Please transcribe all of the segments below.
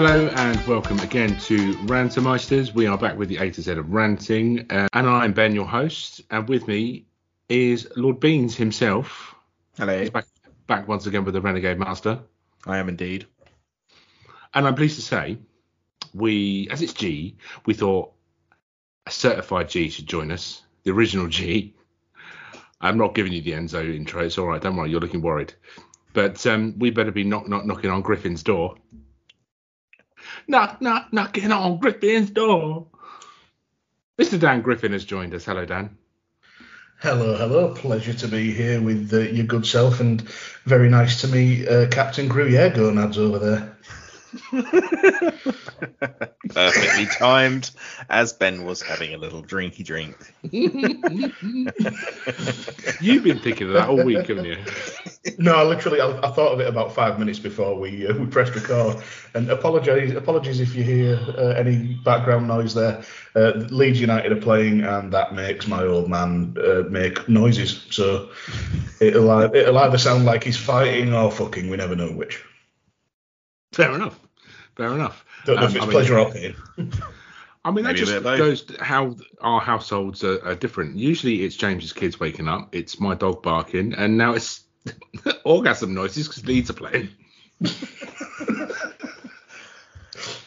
Hello and welcome again to Rantermeisters. We are back with the A to Z of ranting, uh, and I'm Ben, your host, and with me is Lord Beans himself. Hello. He's back, back once again with the Renegade Master, I am indeed. and I'm pleased to say, we, as it's G, we thought a certified G should join us, the original G. I'm not giving you the Enzo intro. It's all right. Don't worry. You're looking worried, but um, we better be knock knock knocking on Griffin's door. Knock knock knocking on Griffin's door. Mr. Dan Griffin has joined us. Hello, Dan. Hello, hello. Pleasure to be here with uh, your good self, and very nice to meet uh, Captain Gruyere Gonads over there. Perfectly timed as Ben was having a little drinky drink. You've been thinking of that all week, haven't you? No, literally, I, I thought of it about five minutes before we uh, we pressed record. And apologies, apologies if you hear uh, any background noise there. Uh, Leeds United are playing, and that makes my old man uh, make noises. So it'll it'll either sound like he's fighting or fucking. We never know which. Fair enough. Fair enough. Don't know Um, if it's I mean- pleasure or pain. I mean, that Maybe just goes to how our households are, are different. Usually, it's James's kids waking up, it's my dog barking, and now it's orgasm noises because Leeds are playing.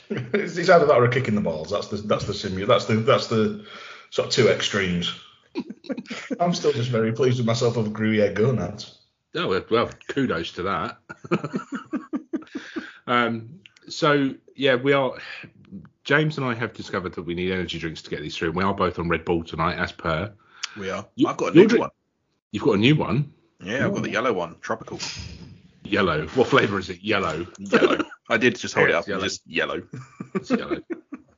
it's, it's either that or a kick in the balls. That's the that's the simu. That's the that's the sort of two extremes. I'm still just very pleased with myself over Gruyere Gonads. Oh well, well, kudos to that. um, so yeah, we are. James and I have discovered that we need energy drinks to get these through. We are both on Red Bull tonight, as per. We are. You- I've got a new drink- one. You've got a new one, Yeah, I've got the yellow one, tropical. yellow. What flavour is it? Yellow. Yellow. I did just hold it up. Yellow. Just yellow. It's yellow.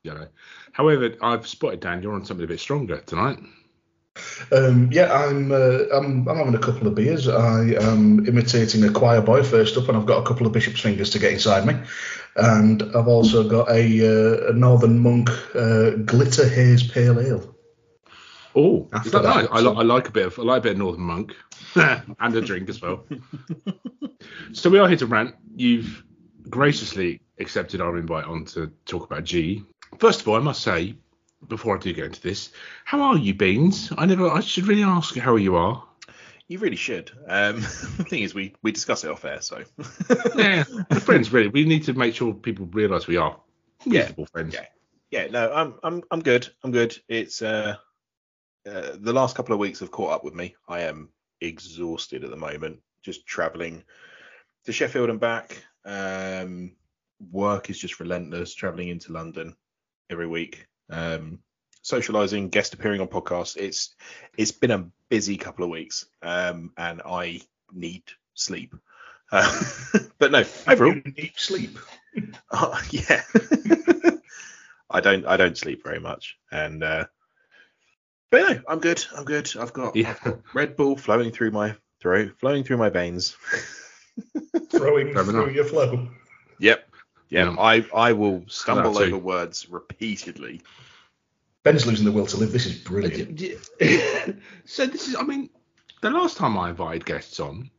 yellow. However, I've spotted Dan. You're on something a bit stronger tonight. Um, yeah, I'm, uh, I'm I'm having a couple of beers. I am imitating a choir boy first up, and I've got a couple of bishop's fingers to get inside me, and I've also got a, uh, a Northern Monk uh, glitter haze pale ale. Oh, After is that that, nice? I, li- I like a bit of I like a bit of Northern Monk and a drink as well. so we are here to rant. You've graciously accepted our invite on to talk about G. First of all, I must say, before I do get into this, how are you, Beans? I never. I should really ask how you are. You really should. Um, the thing is, we we discuss it off air, so Yeah, we're friends. Really, we need to make sure people realise we are Yeah, friends. yeah. yeah. No, I'm I'm I'm good. I'm good. It's uh, uh the last couple of weeks have caught up with me. I am exhausted at the moment. Just travelling to Sheffield and back. Um, work is just relentless. Travelling into London every week. Um, socializing, guest appearing on podcasts. It's it's been a busy couple of weeks. Um, and I need sleep. Uh, but no, overall, You need sleep. Oh, yeah. I don't I don't sleep very much. And uh but no, I'm good. I'm good. I've got, Yeah. I've got Red Bull flowing through my throat, flowing through my veins. Throwing through enough. your flow. Yep. Yeah, Yeah. I I will stumble over words repeatedly. Ben's losing the will to live. This is brilliant. so this is. I mean, the last time I invited guests on,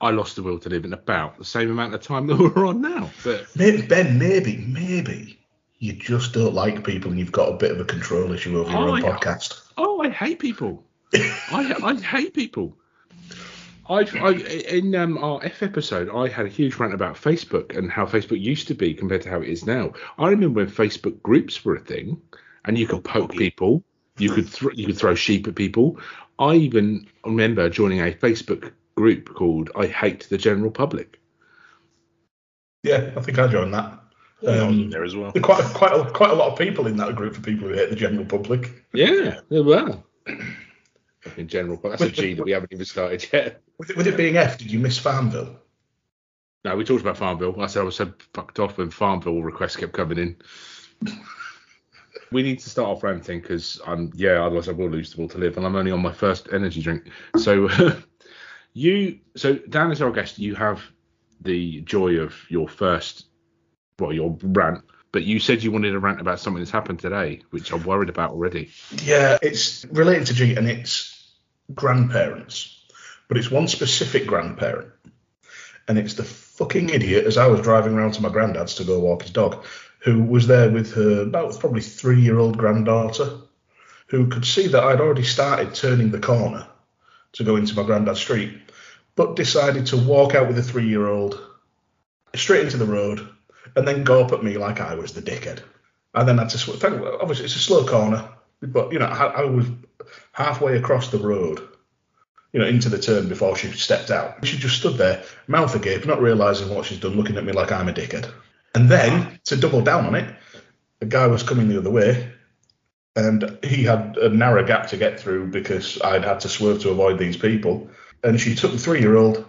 I lost the will to live in about the same amount of time that we're on now. But Maybe, ben, maybe, maybe you just don't like people and you've got a bit of a control issue over your Oh, own yeah. podcast. oh, I hate people. I I hate people. I've, I in um, our F episode, I had a huge rant about Facebook and how Facebook used to be compared to how it is now. I remember when Facebook groups were a thing, and you could poke Boggy. people, you could thr you could throw sheep at people. I even remember joining a Facebook group called "I Hate the General Public." Yeah, I think I joined that. I was Um, in there as well. Quite quite a, quite a lot of people in that group for people who hate the general public. Yeah, there were. In general, but that's a G that we haven't even started yet. With it, with it being F, did you miss Farmville? No, we talked about Farmville. I said I was so fucked off when Farmville requests kept coming in. we need to start off ranting because I'm yeah, otherwise I will lose the will to live, and I'm only on my first energy drink. So you, so Dan is our guest, you have the joy of your first, well, your rant. But you said you wanted to rant about something that's happened today, which I'm worried about already. Yeah, it's related to G and it's grandparents, but it's one specific grandparent. and it's the fucking idiot as I was driving around to my granddad's to go walk his dog, who was there with her about probably three year old granddaughter, who could see that I'd already started turning the corner to go into my granddad's street, but decided to walk out with a three year old straight into the road and then go up at me like I was the dickhead. I then had to thank- obviously it's a slow corner, but you know I, I was halfway across the road, you know, into the turn before she stepped out. She just stood there, mouth agape, not realizing what she's done, looking at me like I'm a dickhead. And then to double down on it, a guy was coming the other way, and he had a narrow gap to get through because I'd had to swerve to avoid these people. And she took the three-year-old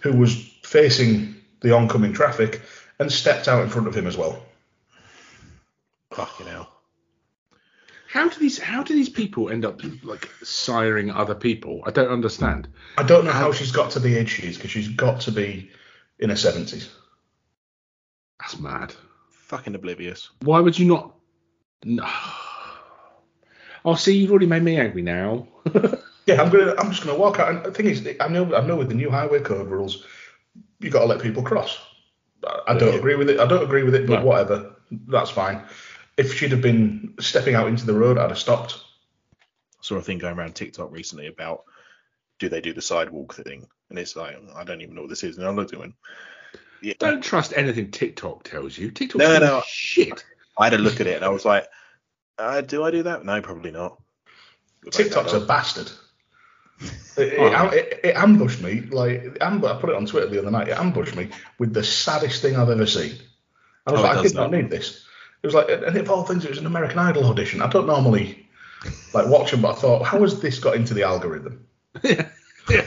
who was facing the oncoming traffic and stepped out in front of him as well. Fucking hell. How do these how do these people end up like siring other people? I don't understand. I don't know how she's got to the age she is because she's got to be in her seventies. That's mad. Fucking oblivious. Why would you not? No. Oh, see, you've already made me angry now. Yeah, I'm gonna. I'm just gonna walk out. And the thing is, I know. I know with the new highway code rules, you got to let people cross. I, I don't Yeah. agree with it. I don't agree with it, but No. whatever. That's fine. If she'd have been stepping out into the road, I'd have stopped. saw a thing going around TikTok recently about do they do the sidewalk thing? And it's like I don't even know what this is, and I'm not doing. Yeah, don't trust anything TikTok tells you. TikTok No, no, no. shit. I had a look at it and I was like, uh, do I do that? No, probably not. TikTok's a bastard. It, it, Oh. it, it ambushed me like amb- I put it on Twitter the other night. It ambushed me with the saddest thing I've ever seen. I was Oh, like, I does did not need this. It was like, and of all things, it was an American Idol audition. I don't normally like watch them, but I thought, how has this got into the algorithm? yeah. yeah.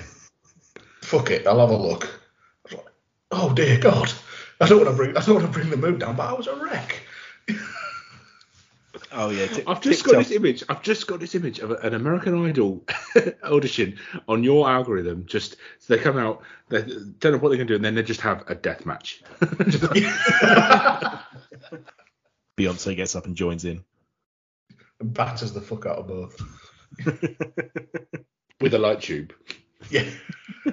Fuck it, I'll have a look. I was like, oh dear God, I don't want to bring, I don't want to bring the mood down, but I was a wreck. Oh yeah, Tik- I've just TikTok. got this image. I've just got this image of an American Idol audition on your algorithm. Just so they come out, they don't know what they're gonna do, and then they just have a death match. Just like- Beyonce gets up and joins in. And batters the fuck out of both. with a light tube. Yeah.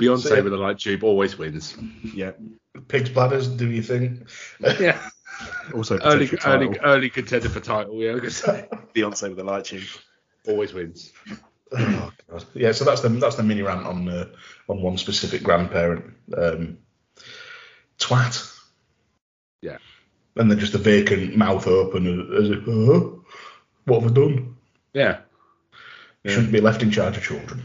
Beyonce So, yeah. with a light tube always wins. Yeah. Pig's bladders, do your thing. Yeah. Also early, early, title. early contender for title. Yeah, I guess Beyonce with a light tube. always wins. Oh, God. Yeah, so that's the that's the mini rant on uh, on one specific grandparent. Um, twat. Yeah. And then just a vacant mouth open as if, oh, uh-huh, what have I done? Yeah. You Shouldn't be left in charge of children.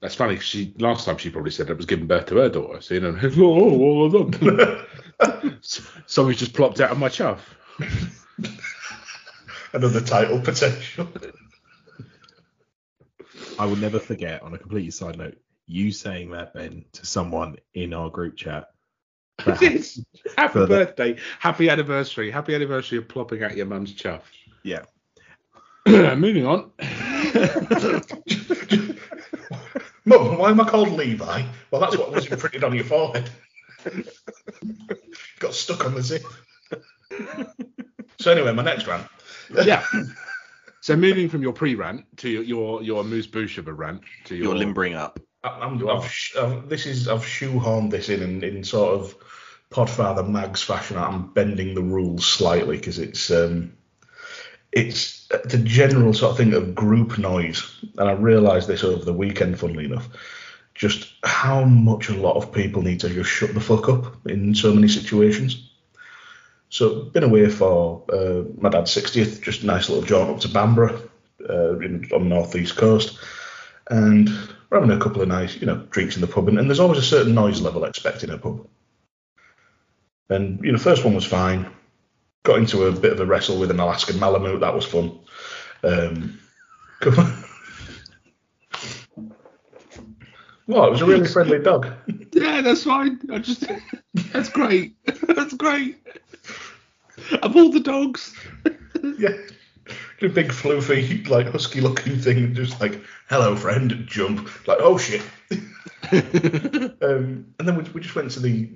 That's funny 'cause she last time she probably said it was giving birth to her daughter. So you know, oh, what have I done? Something's just plopped out of my chuff. Another title potential. I will never forget, on a completely side note, you saying that, Ben, to someone in our group chat. That- Yes. Happy For the- birthday, happy anniversary, happy anniversary of plopping out your mum's chuff. yeah. Moving on. Mum, oh, why am I called Levi? Well, that's what was printed on your forehead. Got stuck on the zip. so anyway, my next rant. yeah. So moving from your pre-rant to your your, your moose boosh of a rant to your You're limbering up. I- I'm. I've, I've, this is I've shoehorned this in, in in sort of Podfather Mags fashion. I'm bending the rules slightly because it's um it's the general sort of thing of group noise, and I realised this over the weekend. Funnily enough, just how much a lot of people need to just shut the fuck up in so many situations. So been away for uh, my dad's 60th, just a nice little jaunt up to Bamburgh uh, in, on the northeast coast and we're having a couple of nice, you know, drinks in the pub, and, and there's always a certain noise level expected in a pub. And you know, first one was fine. Got into a bit of a wrestle with an Alaskan Malamute. That was fun. Um, well, it was a really friendly dog. Yeah, that's fine. I just that's great. That's great. Of all the dogs. yeah, a big floofy, like husky-looking thing, just like "Hello, friend," jump. Like, oh shit. um, and then we, we just went to the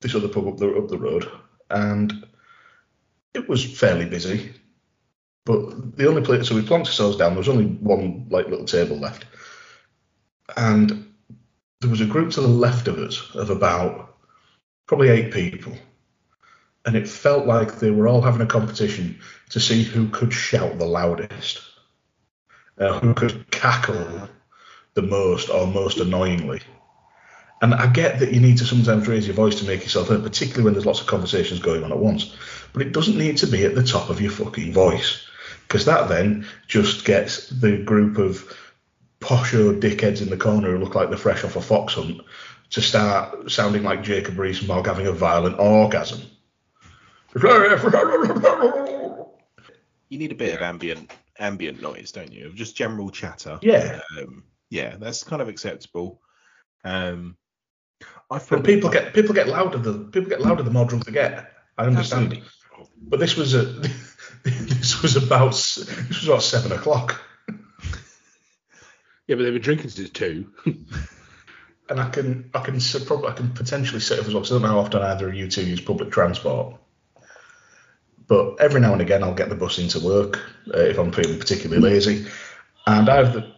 this other pub up the up the road, and it was fairly busy. But the only place, so we plonked ourselves down. There was only one like little table left, and there was a group to the left of us of about probably eight people, and it felt like they were all having a competition to see who could shout the loudest, uh, who could cackle the most or most annoyingly. And I get that you need to sometimes raise your voice to make yourself heard, particularly when there's lots of conversations going on at once. But it doesn't need to be at the top of your fucking voice, because that then just gets the group of posho dickheads in the corner who look like they're fresh off a fox hunt to start sounding like Jacob Rees-Mogg having a violent orgasm. You need a bit of ambient ambient noise, don't you? Of just general chatter. Yeah. Um, yeah, that's kind of acceptable. Um, I But people get people get louder the people get louder the more drunk they get. I understand. Absolutely. But this was a this was about this was about seven o'clock, Yeah, but they've been drinking since two. and I can I can probably I can potentially sit up as well. 'cause I don't know how often either of you two use public transport. But every now and again, I'll get the bus into work uh, if I'm feeling particularly lazy, and I have the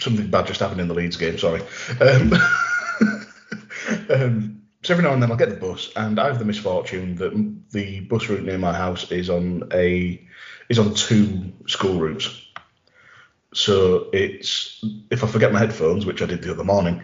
something bad just happened in the Leeds game. Sorry. Um, um, so every now and then I'll get the bus, and I have the misfortune that the bus route near my house is on a is on two school routes. So it's if I forget my headphones, which I did the other morning,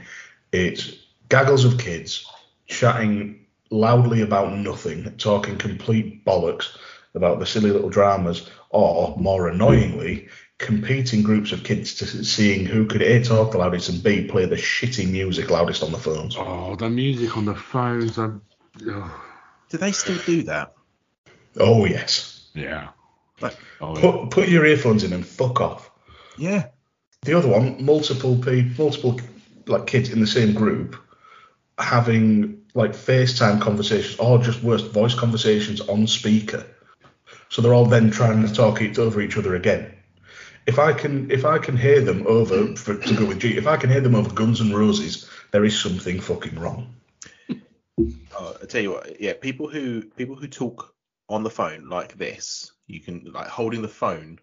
it's gaggles of kids chatting loudly about nothing, talking complete bollocks about the silly little dramas, or more annoyingly, competing groups of kids to seeing who could A talk the loudest and B play the shitty music loudest on the phones. Oh, the music on the phones. I'm. Oh, Do they still do that? Oh yes. yeah. Like, Oh, yeah. Put put your earphones in and fuck off. yeah. The other one, multiple people, multiple like kids in the same group having like FaceTime conversations or just worse voice conversations on speaker. So they're all then trying to talk it over each other again. If I can if I can hear them over for, to go with G, if I can hear them over Guns and Roses, there is something fucking wrong. Oh, I tell you what, yeah, people who people who talk on the phone like this, you can like holding the phone,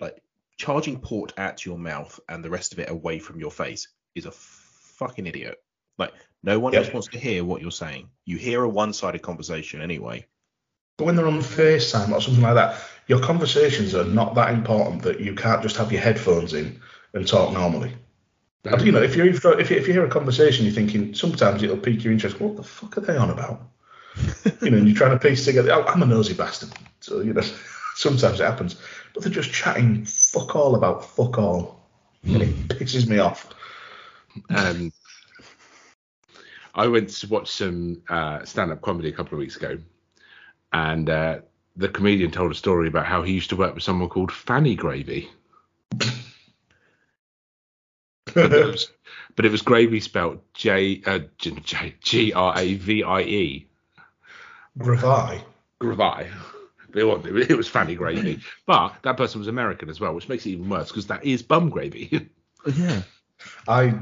like charging port at your mouth and the rest of it away from your face is a fucking idiot. Like no one Yep. else wants to hear what you're saying. You hear a one-sided conversation anyway. But when they're on FaceTime or something like that, your conversations are not that important that you can't just have your headphones in and talk normally. And, you know, if you if you, if you hear a conversation, you're thinking sometimes it'll pique your interest. What the fuck are they on about? you know, and you're trying to piece together. oh, I'm a nosy bastard, so you know, sometimes it happens. But they're just chatting fuck all about fuck all, and it pisses me off. Um, I went to watch some uh, stand-up comedy a couple of weeks ago, and uh, the comedian told a story about how he used to work with someone called Fanny Gravy, but it was, but it was gravy spelled J uh, J- J- G R A V I E. Gravai. Gravy. It was, it was Fanny Gravy, but that person was American as well, which makes it even worse because that is bum gravy. Yeah. I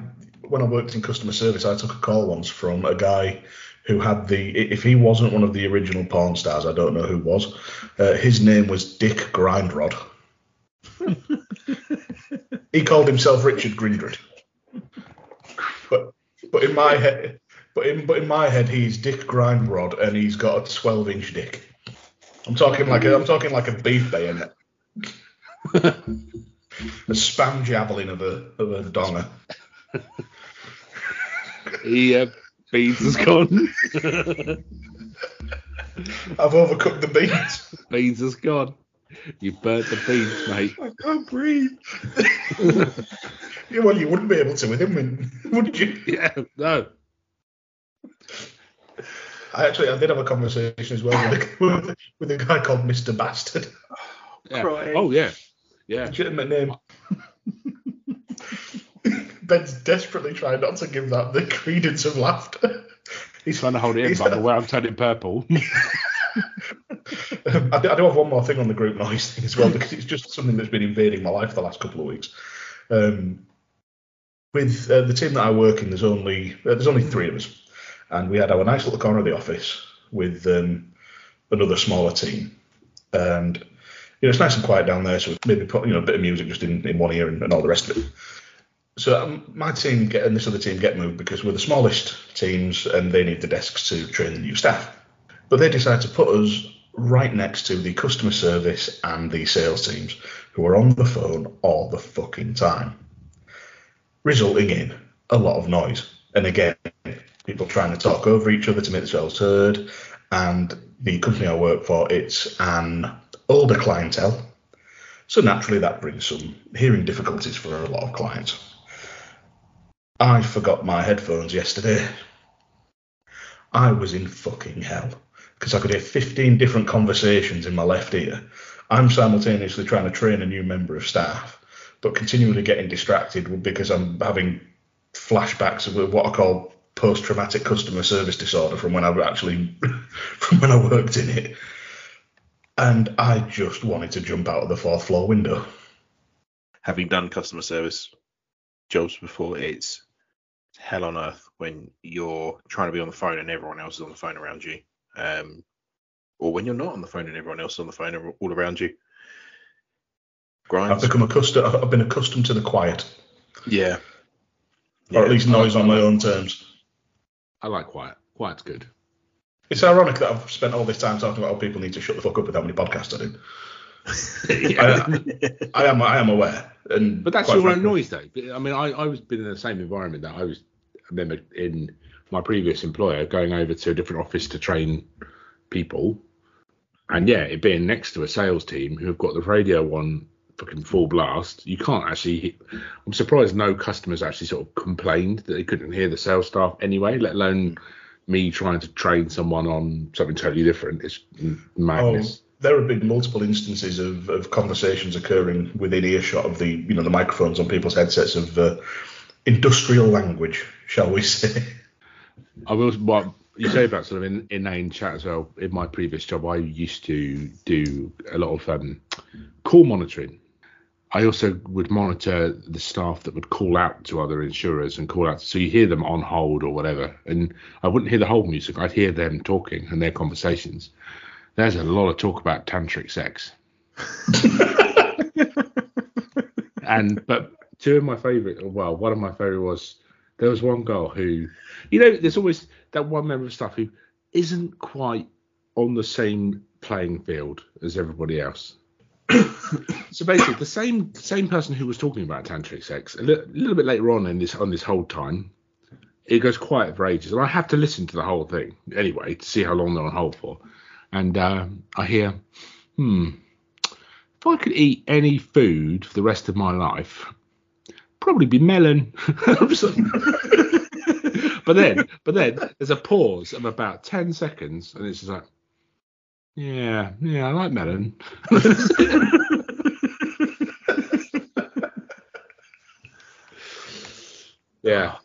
when I worked in customer service, I took a call once from a guy who had the if he wasn't one of the original porn stars, I don't know who was. Uh, his name was Dick Grindrod. he called himself Richard Grindrod. But but in my head, but in but in my head, he's Dick Grindrod, and he's got a 12 inch dick. I'm talking like a, I'm talking like a beef bayonet. a spam javelin of a of a donger. He uh, beans has gone. I've overcooked the beans. beans has gone. You burnt the beans, mate. I can't breathe. yeah, well, you wouldn't be able to with him, wouldn't- you? Yeah, no. I actually, I did have a conversation as well with a, with, with a guy called Mr. Bastard. Yeah. Oh yeah, yeah. Legitimate name. Ben's desperately trying not to give that the credence of laughter. He's Trying to hold it in, by the way, I'm turning purple. Um, I, do, I do have one more thing on the group noise thing as well because it's just something that's been invading my life the last couple of weeks. Um, with uh, the team that I work in, there's only uh, there's only three of us, and we had our nice little corner of the office with um, another smaller team, and you know it's nice and quiet down there, so maybe put you know a bit of music just in, in one ear and, and all the rest of it. So um, my team get and this other team get moved because we're the smallest teams and they need the desks to train the new staff. But they decide to put us right next to the customer service and the sales teams who are on the phone all the fucking time, resulting in a lot of noise. And again, people trying to talk over each other to make themselves heard. And the company I work for, it's an older clientele. So naturally, that brings some hearing difficulties for a lot of clients. I forgot my headphones yesterday. I was in fucking hell because I could hear 15 different conversations in my left ear. I'm simultaneously trying to train a new member of staff, but continually getting distracted because I'm having flashbacks of what I call post-traumatic customer service disorder from when I actually from when I worked in it, and I just wanted to jump out of the fourth floor window. Having done customer service jobs before, it's hell on earth when you're trying to be on the phone and everyone else is on the phone around you, um, or when you're not on the phone and everyone else is on the phone all around you. Grinds. I've become accustomed. I've been accustomed to the quiet. Yeah. Or at least noise on my own terms. I like quiet. Quiet's good. It's ironic that I've spent all this time talking about how people need to shut the fuck up with how many podcasts I do. I, I, am I am aware, and but that's your frankly, own noise, though. I mean, I I was been in the same environment that I was. Remember in my previous employer going over to a different office to train people, and yeah, it being next to a sales team who have got the radio on fucking full blast. You can't actually. I'm surprised no customers actually sort of complained that they couldn't hear the sales staff anyway, let alone me trying to train someone on something totally different. It's madness. Oh, there have been multiple instances of, of conversations occurring within earshot of the you know the microphones on people's headsets of uh, industrial language, shall we say? I will. What you say about sort of in, inane chat as well. In my previous job, I used to do a lot of um, call monitoring I also would monitor the staff that would call out to other insurers and call out. So you hear them on hold or whatever, and I wouldn't hear the whole music. I'd hear them talking and their conversations. There's a lot of talk about tantric sex. and but two of my favorite, well, one of my favorite was there was one girl who, you know, there's always that one member of staff who isn't quite on the same playing field as everybody else so basically, the same same person who was talking about tantric sex a li- little bit later on in this on this whole time, it goes quiet for ages, and I have to listen to the whole thing anyway to see how long they're on hold for. And uh, I hear, hmm, if I could eat any food for the rest of my life, probably be melon. but then, but then there's a pause of about ten seconds, and it's just like, yeah, yeah, I like melon. yeah.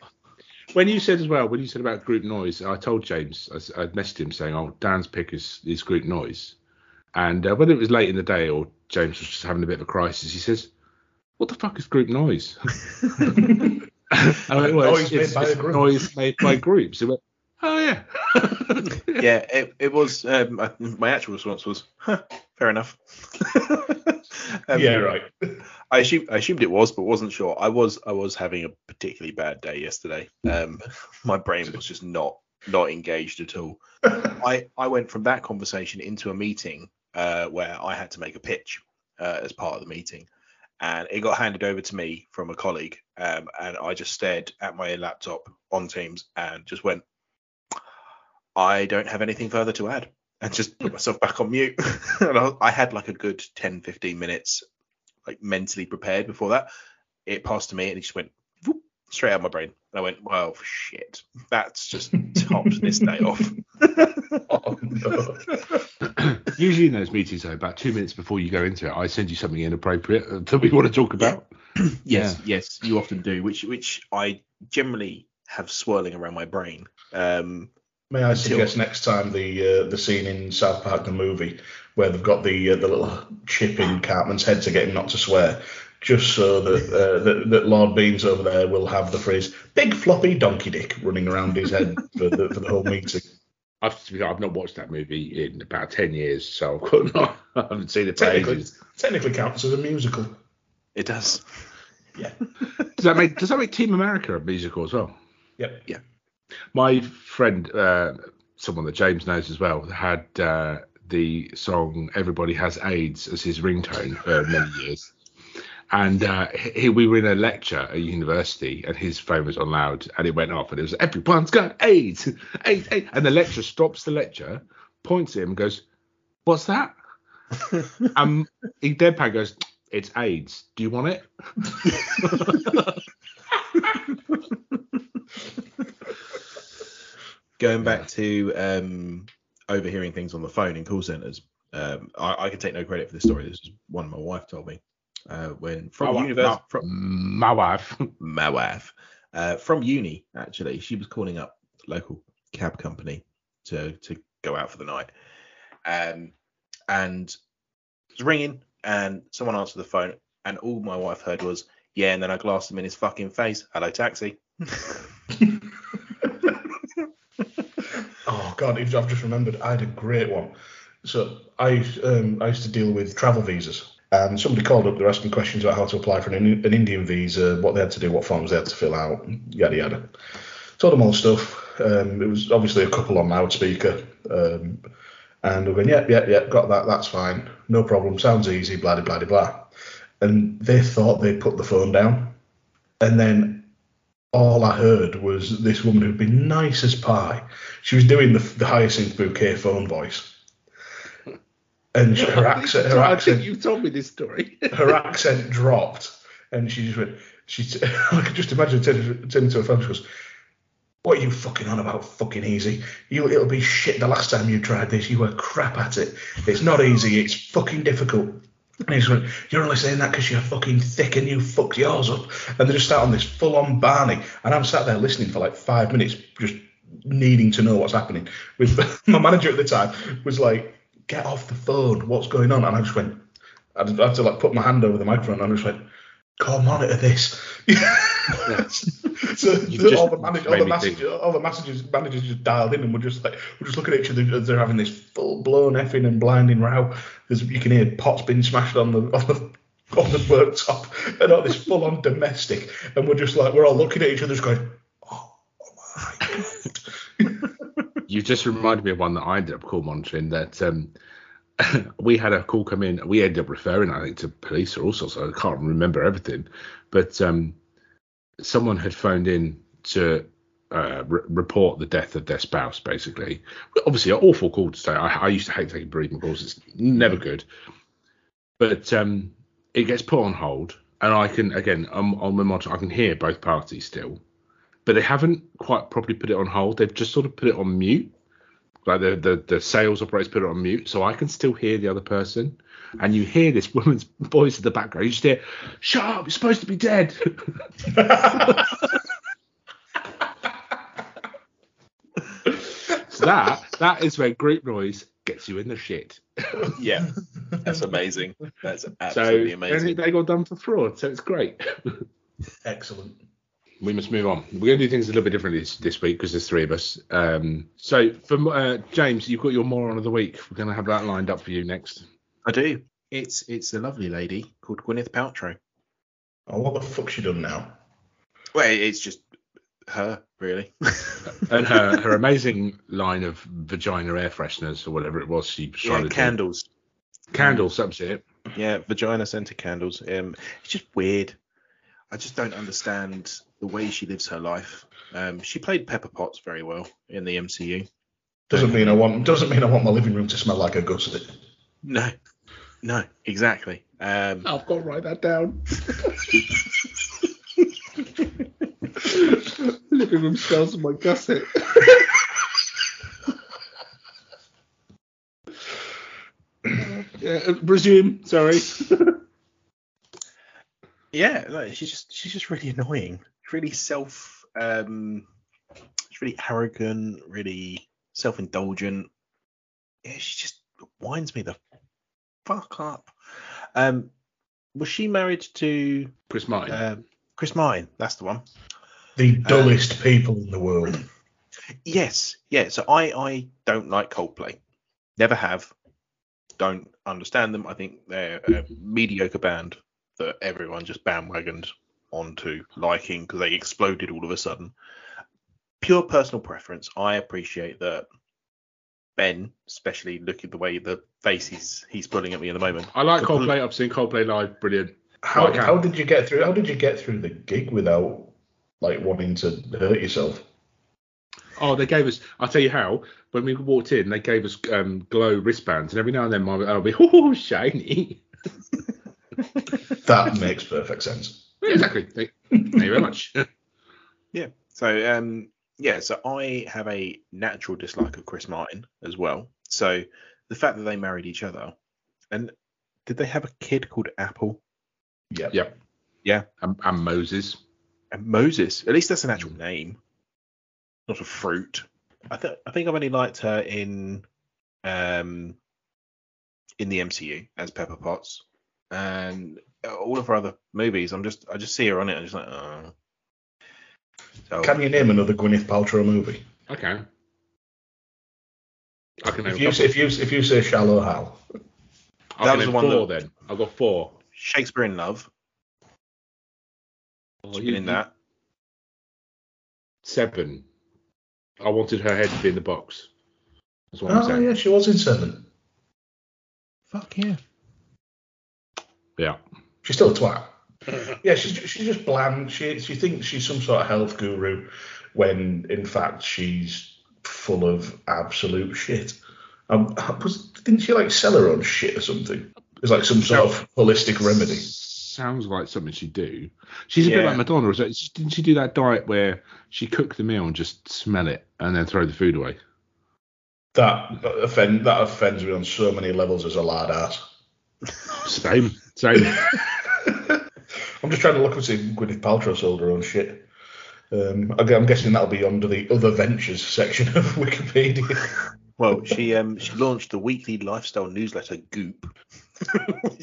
When you said as well, when you said about group noise, I told James, I, I messaged him saying, "Oh, Dan's pick is, is group noise," and uh, whether it was late in the day or James was just having a bit of a crisis, he says, "What the fuck is group noise?" I went, well, it's, it's, it's noise made by groups. He went, Oh yeah. yeah, it, it was. Um, my actual response was, huh, fair enough. um, yeah, right. I assumed I assumed it was, but wasn't sure. I was I was having a particularly bad day yesterday. Um, my brain was just not not engaged at all. I I went from that conversation into a meeting uh, where I had to make a pitch uh, as part of the meeting, and it got handed over to me from a colleague, um, and I just stared at my laptop on Teams and just went, I don't have anything further to add and just put myself back on mute. and I, I, had like a good 10, 15 minutes like mentally prepared before that. It passed to me and it just went whoop, straight out of my brain. And I went, well, shit, that's just topped this day off. Oh, no. Usually in those meetings, though, about two minutes before you go into it, I send you something inappropriate that we want to talk about. yes, yeah. yes, you often do, which which I generally have swirling around my brain. Um, May I suggest next time the uh, the scene in South Park the movie where they've got the uh, the little chip in Cartman's head to get him not to swear, just so that, uh, that that Lord Beans over there will have the phrase "big floppy donkey dick" running around his head for the for the whole meeting. I've, I've not watched that movie in about ten years, so I've got not, seen it. Technically, technically counts as a musical. It does. Yeah. Does that make Does that make Team America a musical as well? Yep. Yeah. My friend, uh, someone that James knows as well, had uh, the song "Everybody Has AIDS" as his ringtone for many years. And uh, he, we were in a lecture at university, and his phone was on loud, and it went off, and it was "Everyone's got AIDS, AIDS, AIDS," and the lecturer stops the lecture, points at him, and goes, "What's that?" um, he deadpan goes, "It's AIDS. Do you want it?" Going back to um, overhearing things on the phone in call centers, um, I, I can take no credit for this story. This is one my wife told me. Uh, when from My wife- from My wife. my wife, uh, from uni actually, she was calling up the local cab company to to go out for the night, um, and it was ringing, and someone answered the phone, and all my wife heard was, "Yeah," and then I glassed him in his fucking face. Hello, taxi. Oh God, I've just remembered. I had a great one. So I um, I used to deal with travel visas, and somebody called up. They're asking questions about how to apply for an, an Indian visa, what they had to do, what forms they had to fill out, yada yada. Told them all the stuff. Um, it was obviously a couple on loudspeaker, um, and we're going, yeah, yeah, yeah, got that. That's fine, no problem. Sounds easy. Blah blah blah blah. And they thought they'd put the phone down, and then all I heard was this woman who'd been nice as pie. She was doing the, the hyacinth bouquet phone voice, and her accent, her accent, you told me this story. her accent dropped, and she just went. She, I could just imagine turning turning to her phone. She goes, "What are you fucking on about? Fucking easy. You, it'll be shit. The last time you tried this, you were crap at it. It's not easy. It's fucking difficult." And he's just went, You're only saying that because you're fucking thick and you fucked yours up. And they just start on this full on Barney. And I'm sat there listening for like five minutes, just needing to know what's happening. With my manager at the time was like, Get off the phone. What's going on? And I just went, I had to like put my hand over the microphone and I just went, Go monitor this. so You've the- just all the, manage, all, the all the messages, managers just dialed in and we're just like, we're just looking at each other as they're having this full blown effing and blinding row. There's, you can hear pots being smashed on the on the on the worktop and all this full on domestic, and we're just like, we're all looking at each other, just going, oh, my god. You just reminded me of one that I ended up call monitoring that um, we had a call come in. We ended up referring, I think, to police or all sorts. I can't remember everything, but um, someone had phoned in to uh, re- report the death of their spouse, basically. Obviously, an awful call to say. I, I used to hate taking bereavement calls. It's never good. But um, it gets put on hold, and I can again I'm on my monitor. I can hear both parties still, but they haven't quite properly put it on hold. They've just sort of put it on mute. Like the, the the sales operators put it on mute, so I can still hear the other person. And you hear this woman's voice in the background. You just hear, "Shut up! You're supposed to be dead." so that that is where group noise gets you in the shit. Yeah, that's amazing. That's So absolutely they, amazing. they got done for fraud. So it's great. Excellent. We must move on. We're going to do things a little bit differently this, this week because there's three of us. Um, so for uh, James, you've got your moron of the week. We're going to have that lined up for you next. I do. It's it's a lovely lady called Gwyneth Paltrow. Oh, what the fuck's she done now? Well, it's just her, really. And her, her amazing line of vagina air fresheners or whatever it was she was trying yeah, to do. candles. Candles, that's it. Yeah, vagina scented candles. Um, it's just weird. I just don't understand the way she lives her life. Um, she played Pepper Potts very well in the MCU. Doesn't mean I want doesn't mean I want my living room to smell like a gusset. No, no, exactly. Um, I've got to write that down. Living room smells of my gusset. yeah, uh, resume. Sorry. yeah, like, she's just she's just really annoying. Really self, um, she's really arrogant, really self-indulgent. Yeah, she just winds me the fuck up. Um, was she married to Chris Martin. um, Chris Martin? That's the one. The dullest people in the world. Yes, yeah. So I I don't like Coldplay. Never have. Don't understand them. I think they're a mediocre band that everyone just bandwagoned onto liking because they exploded all of a sudden. Pure personal preference. I appreciate that Ben, especially look at the way the face he's he's pulling at me at the moment. I like Complete- Coldplay. I've seen Coldplay live. Brilliant. How Like how? how did you get through? How did you get through the gig without like wanting to hurt yourself? Oh, they gave us. I'll tell you how. When we walked in, they gave us um, glow wristbands, and every now and then, my, I'll be, oh, shiny. That makes perfect sense. Yeah, exactly. Thank, thank you very much. Yeah. So um yeah, so I have a natural dislike of Chris Martin as well. So the fact that they married each other and did they have a kid called Apple? Yeah. Yep. Yeah. And, and Moses. And Moses. At least that's an actual name. Not a fruit. I think I think I've only liked her in um in the MCU as Pepper Potts. And Uh, all of her other movies, I'm just I just see her on it, I'm just like, oh. So, Can you name another Gwyneth Paltrow movie? I can. I can If you couple. if you if you say Shallow Hal, I That can was the one four that- then. I've got four. Shakespeare in Love. Oh, She's you- been in that. Seven. I wanted her head to be in the box. That's what I'm oh saying. yeah, she was in Seven. Fuck yeah. Yeah. She's still a twat. yeah, she's she's just bland. She she thinks she's some sort of health guru, when in fact she's full of absolute shit. Um, was, didn't she like sell her own shit or something? It's like some sort of holistic remedy. Sounds like something she'd do. She's a bit like Madonna. is it- Didn't she do that diet where she cooked the meal and just smell it and then throw the food away? That that, offend, that offends me on so many levels as a lad ass. Same. Same. I'm just trying to look and see if Gwyneth Paltrow sold her own shit. Um, I- I'm guessing that'll be under the other ventures section of Wikipedia. Well, she um she launched the weekly lifestyle newsletter Goop.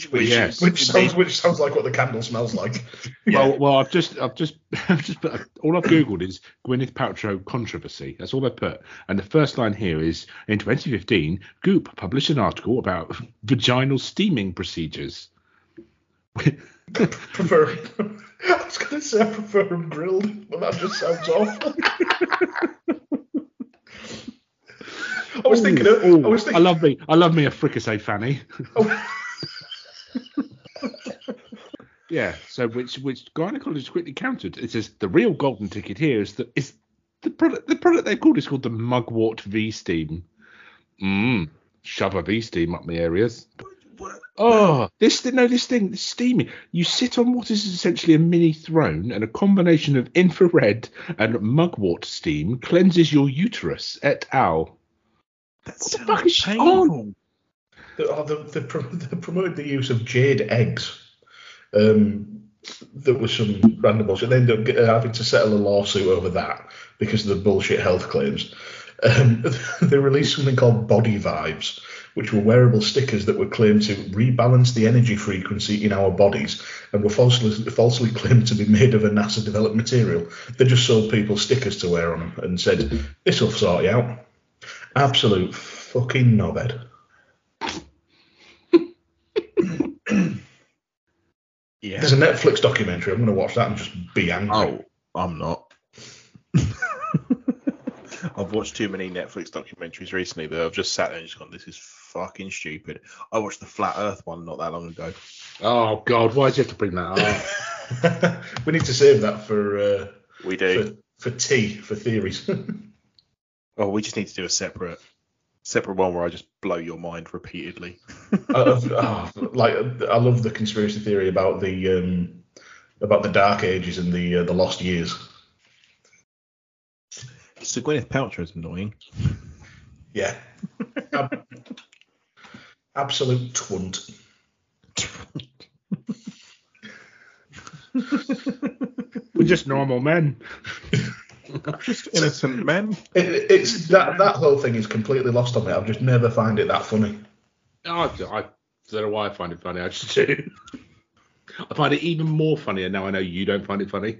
which, Yes. which sounds which sounds like what the candle smells like. Well, well, I've just, I've just, I've just put, all I've googled is Gwyneth Paltrow controversy. That's all I put. And the first line here is in 2015, Goop published an article about vaginal steaming procedures. Prefer. I was going to say I prefer them grilled, but that just sounds awful. I was thinking. Of, I was I love me, I love me a fricassee fanny. oh, Yeah. So which, which gynecologist quickly countered. It says the real golden ticket here is that is the product. The product they've called is called the Mugwort V Steam. Mmm. Shove a V Steam up my areas. Oh, this no, this thing, this steamy. You sit on what is essentially a mini throne, and a combination of infrared and mugwort steam cleanses your uterus. Et al. That the fuck is she painful. the, oh, the, the, pro- they promoted the use of jade eggs. Um, there was some random bullshit. They ended up having to settle a lawsuit over that because of the bullshit health claims. Um, they released something called Body Vibes, which were wearable stickers that were claimed to rebalance the energy frequency in our bodies and were falsely, falsely claimed to be made of a NASA developed material. They just sold people stickers to wear on them and said, This will sort you out. Absolute fucking knobhead. Yeah. There's a Netflix documentary. I'm going to watch that and just be angry. Oh, I'm not. I've watched too many Netflix documentaries recently that I've just sat there and just gone, this is fucking stupid. I watched the Flat Earth one not that long ago. Oh God, why do you have to bring that up? we need to save that for uh, We do. for tea for theories. Oh, we just need to do a separate separate one where I just blow your mind repeatedly. I, oh, like I love the conspiracy theory about the um, about the Dark Ages and the uh, the lost years. So Gwyneth Paltrow is annoying. Yeah, Ab- absolute twunt. We're just normal men. Just innocent men. It, it's that that whole thing is completely lost on me. I've just never find it that funny. Oh, I, I don't know why I find it funny. I just do. I find it even more funnier now. I know you don't find it funny.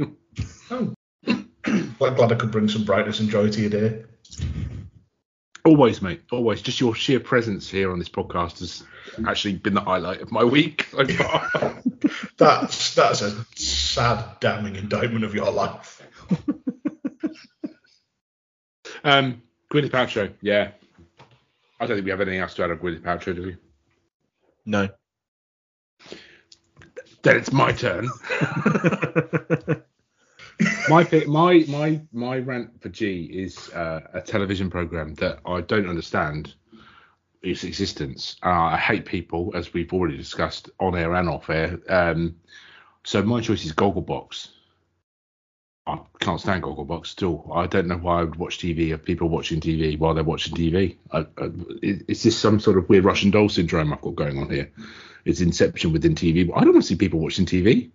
Oh. Glad, glad I could bring some brightness and joy to your day. Always, mate. Always. Just your sheer presence here on this podcast has actually been the highlight of my week so far. That's that's a sad, damning indictment of your life. um, Gwyneth Paltrow. Yeah. I don't think we have anything else to add on Gwyneth Paltrow, do we? No. Then it's my turn. my my my my rant for G is uh, a television program that I don't understand its existence. Uh, I hate people, as we've already discussed on air and off air. Um, so my choice is Gogglebox. I can't stand Gogglebox at all. I don't know why I would watch TV of people watching TV while they're watching TV. I, I, is this some sort of weird Russian doll syndrome I've got going on here? It's Inception within TV. I don't want to see people watching TV.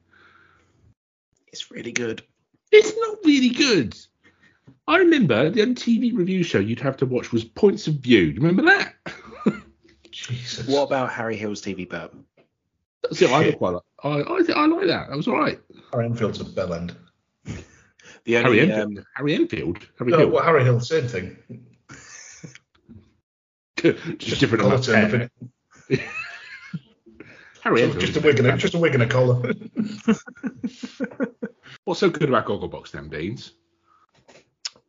It's really good. It's not really good. I remember the only TV review show you'd have to watch was Points of View. Do you remember that? Jesus. What about Harry Hill's TV Burp? That's it. I Shit. quite like. I, I, I like that. That was all right. Harry Enfield's a bell end. The Harry Enfield. um, Harry Enfield. Harry No, Hill. well, Harry Hill, same thing. just different Colour amount of turned up hair. in it. Harry So Enfield. just a wig and a just a wig and a collar. What's so good about Gogglebox then, Beans?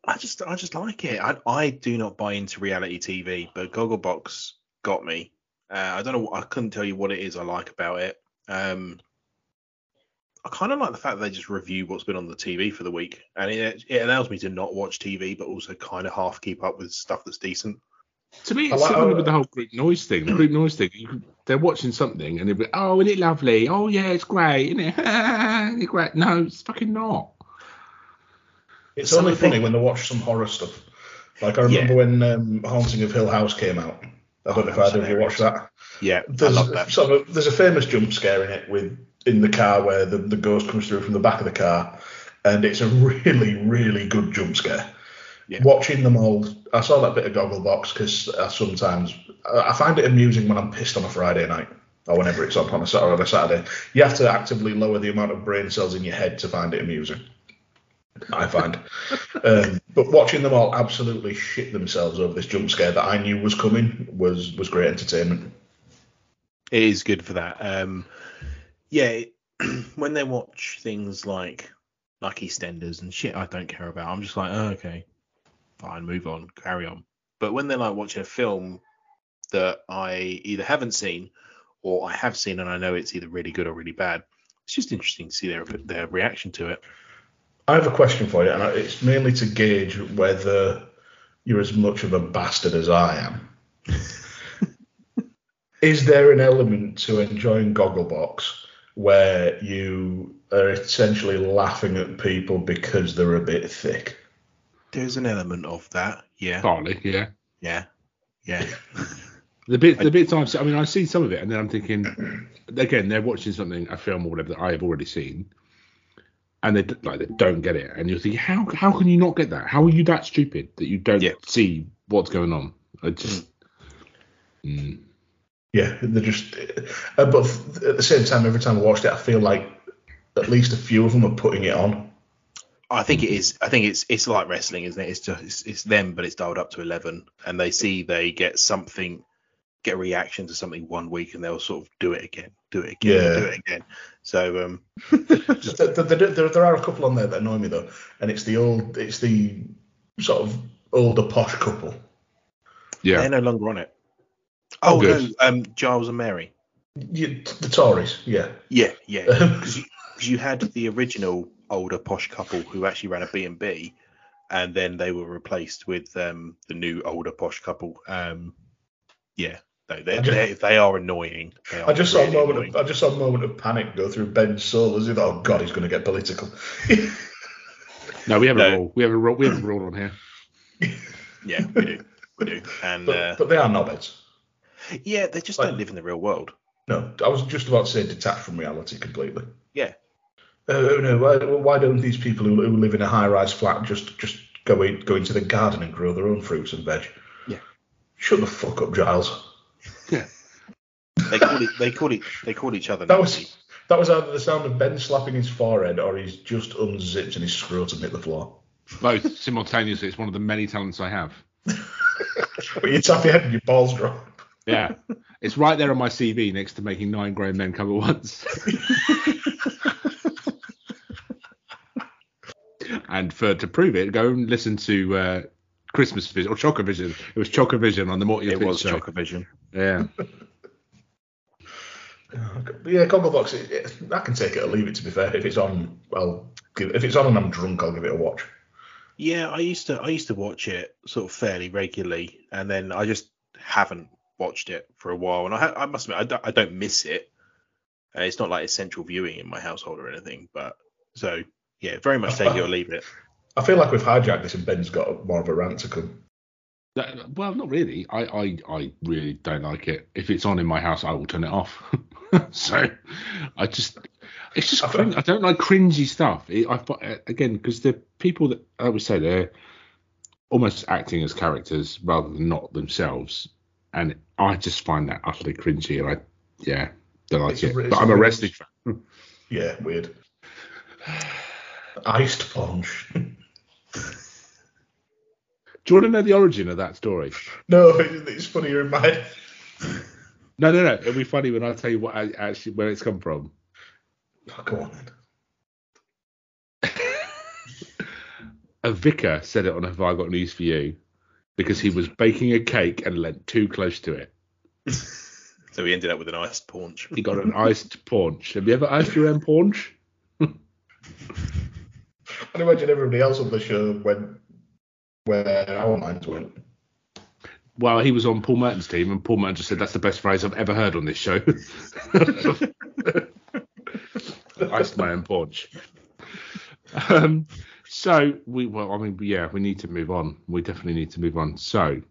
I just I just like it. I I do not buy into reality TV, but Gogglebox got me. Uh, I don't know. I couldn't tell you what it is I like about it. Um, I kind of like the fact that they just review what's been on the TV for the week, and it it allows me to not watch TV, but also kind of half keep up with stuff that's decent. To me, it's like- similar I- with the whole group noise thing. The group noise thing. You, they're watching something and they'll be, oh, isn't it lovely? Oh, yeah, it's great, isn't it? isn't it great? No, it's fucking not. It's Some only of the- funny when they watch some horror stuff. Like I remember when um, Haunting of Hill House came out. I don't Oh, know if that was either of you watched that. Yeah, I There's, love that. Sort of, there's a famous jump scare in it with in the car where the, the ghost comes through from the back of the car, and it's a really really good jump scare. Yeah. Watching them all, I saw that bit of Gogglebox because I sometimes I I find it amusing when I'm pissed on a Friday night or whenever it's on on a Saturday. On a Saturday, you have to actively lower the amount of brain cells in your head to find it amusing. I find, um, but watching them all absolutely shit themselves over this jump scare that I knew was coming was was great entertainment. It is good for that. Um, yeah, when they watch things like like EastEnders and shit, I don't care about. I'm just like, oh, okay, fine, move on, carry on. But when they're like watching a film that I either haven't seen or I have seen and I know it's either really good or really bad, it's just interesting to see their their reaction to it. I have a question for you, and it's mainly to gauge whether you're as much of a bastard as I am. Is there an element to enjoying Gogglebox where you are essentially laughing at people because they're a bit thick? There's an element of that, yeah, Partly, yeah. yeah, yeah. The bit, the bits I've seen, I mean, I see some of it, and then I'm thinking, again, they're watching something, a film or whatever that I have already seen, and they like they don't get it, and you're thinking, how how can you not get that? How are you that stupid that you don't Yeah. see what's going on? I just, mm. Yeah, they're just. Uh, but at the same time, every time I watched it, I feel like at least a few of them are putting it on. I think it is. I think it's it's like wrestling, isn't it? It's just it's, it's them, but it's dialed up to eleven, and they see they get something, get a reaction to something one week, and they'll sort of do it again, do it again, Yeah. do it again. So um, there, there, there, there are a couple on there that annoy me though, and it's the old, it's the sort of older posh couple. yeah, they're no longer on it. Oh, Oh, no, um, Giles and Mary. You, the Tories, yeah. Yeah, yeah. Because you, 'cause you had the original older posh couple who actually ran a B and B, and then they were replaced with um, the new older posh couple. Um, yeah, no, they they they are annoying. They are I just saw a moment. annoying. Of, I just saw a moment of panic go through Ben's soul as if, oh God, he's going to get political. no, we have a No. rule, we have a rule, we have a rule on here. Yeah, we do, we do, and but, uh, but they are knobheads. yeah, they just Like- don't live in the real world. No, I was just about to say detached from reality completely. Yeah, Uh, no, why, why don't these people who, who live in a high-rise flat just just go in, go into the garden and grow their own fruits and veg? Yeah. Shut the fuck up, Giles. Yeah, they call it they call it they call each other. That Nazi. was that was either the sound of Ben slapping his forehead or he's just unzipped and his scrotum hit the floor. both simultaneously. It's one of the many talents I have. but you tap your head and your balls drop. Yeah, it's right there on my CV next to making nine grown men come at once. and for to prove it, go and listen to uh, Christmas Vision or Chocovision. It was Chocovision on the Morty It Pitch was show. Chocovision. Yeah, But yeah, Gogglebox. It, it, I can take it or leave it. To be fair, if it's on, well, give, if it's on and I'm drunk, I'll give it a watch. Yeah, I used to I used to watch it sort of fairly regularly, and then I just haven't watched it for a while. And I ha- I must admit I don't, I don't miss it. Uh, it's not like essential viewing in my household or anything, but so yeah, very much take it or leave it. I feel like we've hijacked this, and Ben's got more of a rant to come. That- well, not really. I, I I really don't like it. If it's on in my house, I will turn it off. so I just it's just I cring- I don't like cringy stuff. It, I uh, again because the people that I would say they're almost acting as characters rather than not themselves, and I just find that utterly cringy. And I yeah don't like It's it. re- but I'm a real- wrestling fan. Yeah, weird. Iced punch. Do you want to know the origin of that story? no, it's funnier in my head. No, no, no. It'll be funny when I tell you what I, actually where it's come from. Oh, go on then. a vicar said it on Have I Got News for You because he was baking a cake and leant too close to it. So he ended up with an iced paunch. He got an iced paunch. Have you ever iced your own paunch? I can imagine everybody else on the show went where our minds went. Well, he was on Paul Merton's team, and Paul Merton just said that's the best phrase I've ever heard on this show. iced my own paunch. Um, so we, well, I mean, yeah, we need to move on. We definitely need to move on. So,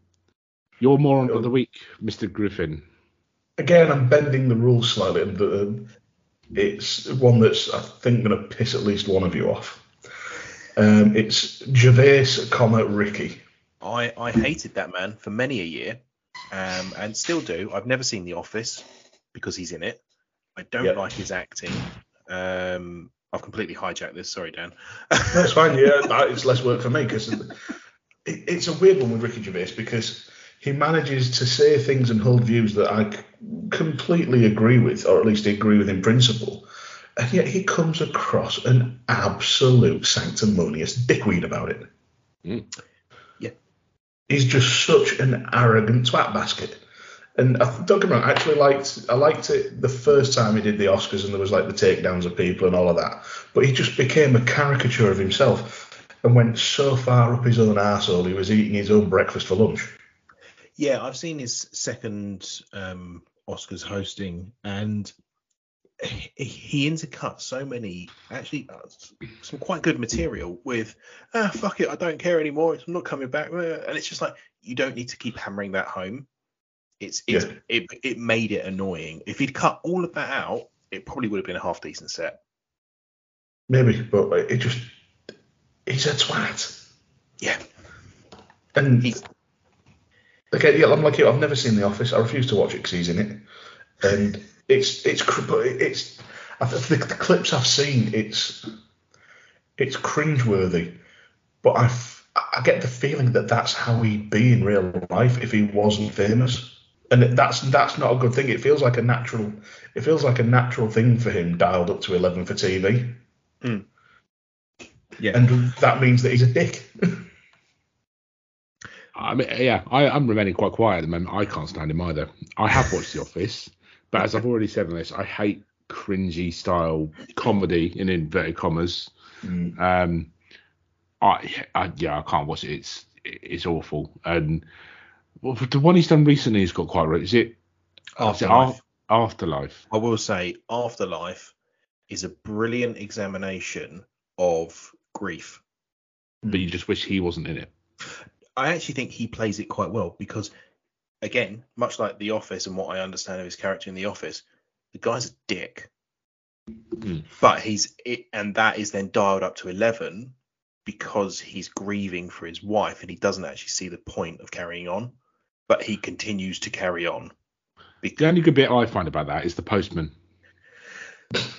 your moron of the week, Mr. Griffin. Again, I'm bending the rules slightly, and uh, it's one that's I think going to piss at least one of you off. Um, it's Gervais, comma Ricky. I, I hated that man for many a year, um, and still do. I've never seen The Office because he's in it. I don't Yep. like his acting. Um, I've completely hijacked this. Sorry, Dan. That's fine. Yeah, that is less work for me because it, it's a weird one with Ricky Gervais because he manages to say things and hold views that I completely agree with, or at least agree with in principle, and yet he comes across an absolute sanctimonious dickweed about it. Mm. Yeah. he's just such an arrogant twat basket. And I, don't get me wrong, I actually liked I liked it the first time he did the Oscars and there was like the takedowns of people and all of that. But he just became a caricature of himself and went so far up his own arsehole he was eating his own breakfast for lunch. Yeah, I've seen his second um, Oscars hosting, and he, intercuts so many, actually, uh, some quite good material with, ah, fuck it, I don't care anymore. I'm not coming back. uh," And it's just like, you don't need to keep hammering that home. It's, it's Yeah. it, it made it annoying. If he'd cut all of that out, it probably would have been a half decent set. Maybe, but it just he's a twat. Yeah, And he's Okay, yeah, I'm like you. I've never seen The Office. I refuse to watch it because he's in it, and it's it's but it's I th- the, the clips I've seen. It's it's cringeworthy, but I I get the feeling that that's how he'd be in real life if he wasn't famous, and that's that's not a good thing. It feels like a natural it feels like a natural thing for him dialed up to eleven for TV, hmm. yeah. and that means that he's a dick. I mean, yeah, I, I'm remaining quite quiet at the moment. I can't stand him either. I have watched The Office, but as I've already said on this, I hate cringy style comedy in inverted commas. Mm. Um, I, I yeah, I can't watch it. It's it's awful. And well, the one he's done recently has got quite right. Is it Afterlife. Af- Afterlife. I will say Afterlife is a brilliant examination of grief. But you just wish he wasn't in it. I actually think he plays it quite well because, again, much like The Office and what I understand of his character in The Office, the guy's a dick. Hmm. But he's it, and that is then dialed up to eleven because he's grieving for his wife and he doesn't actually see the point of carrying on, but he continues to carry on. The only good bit I find about that is the postman.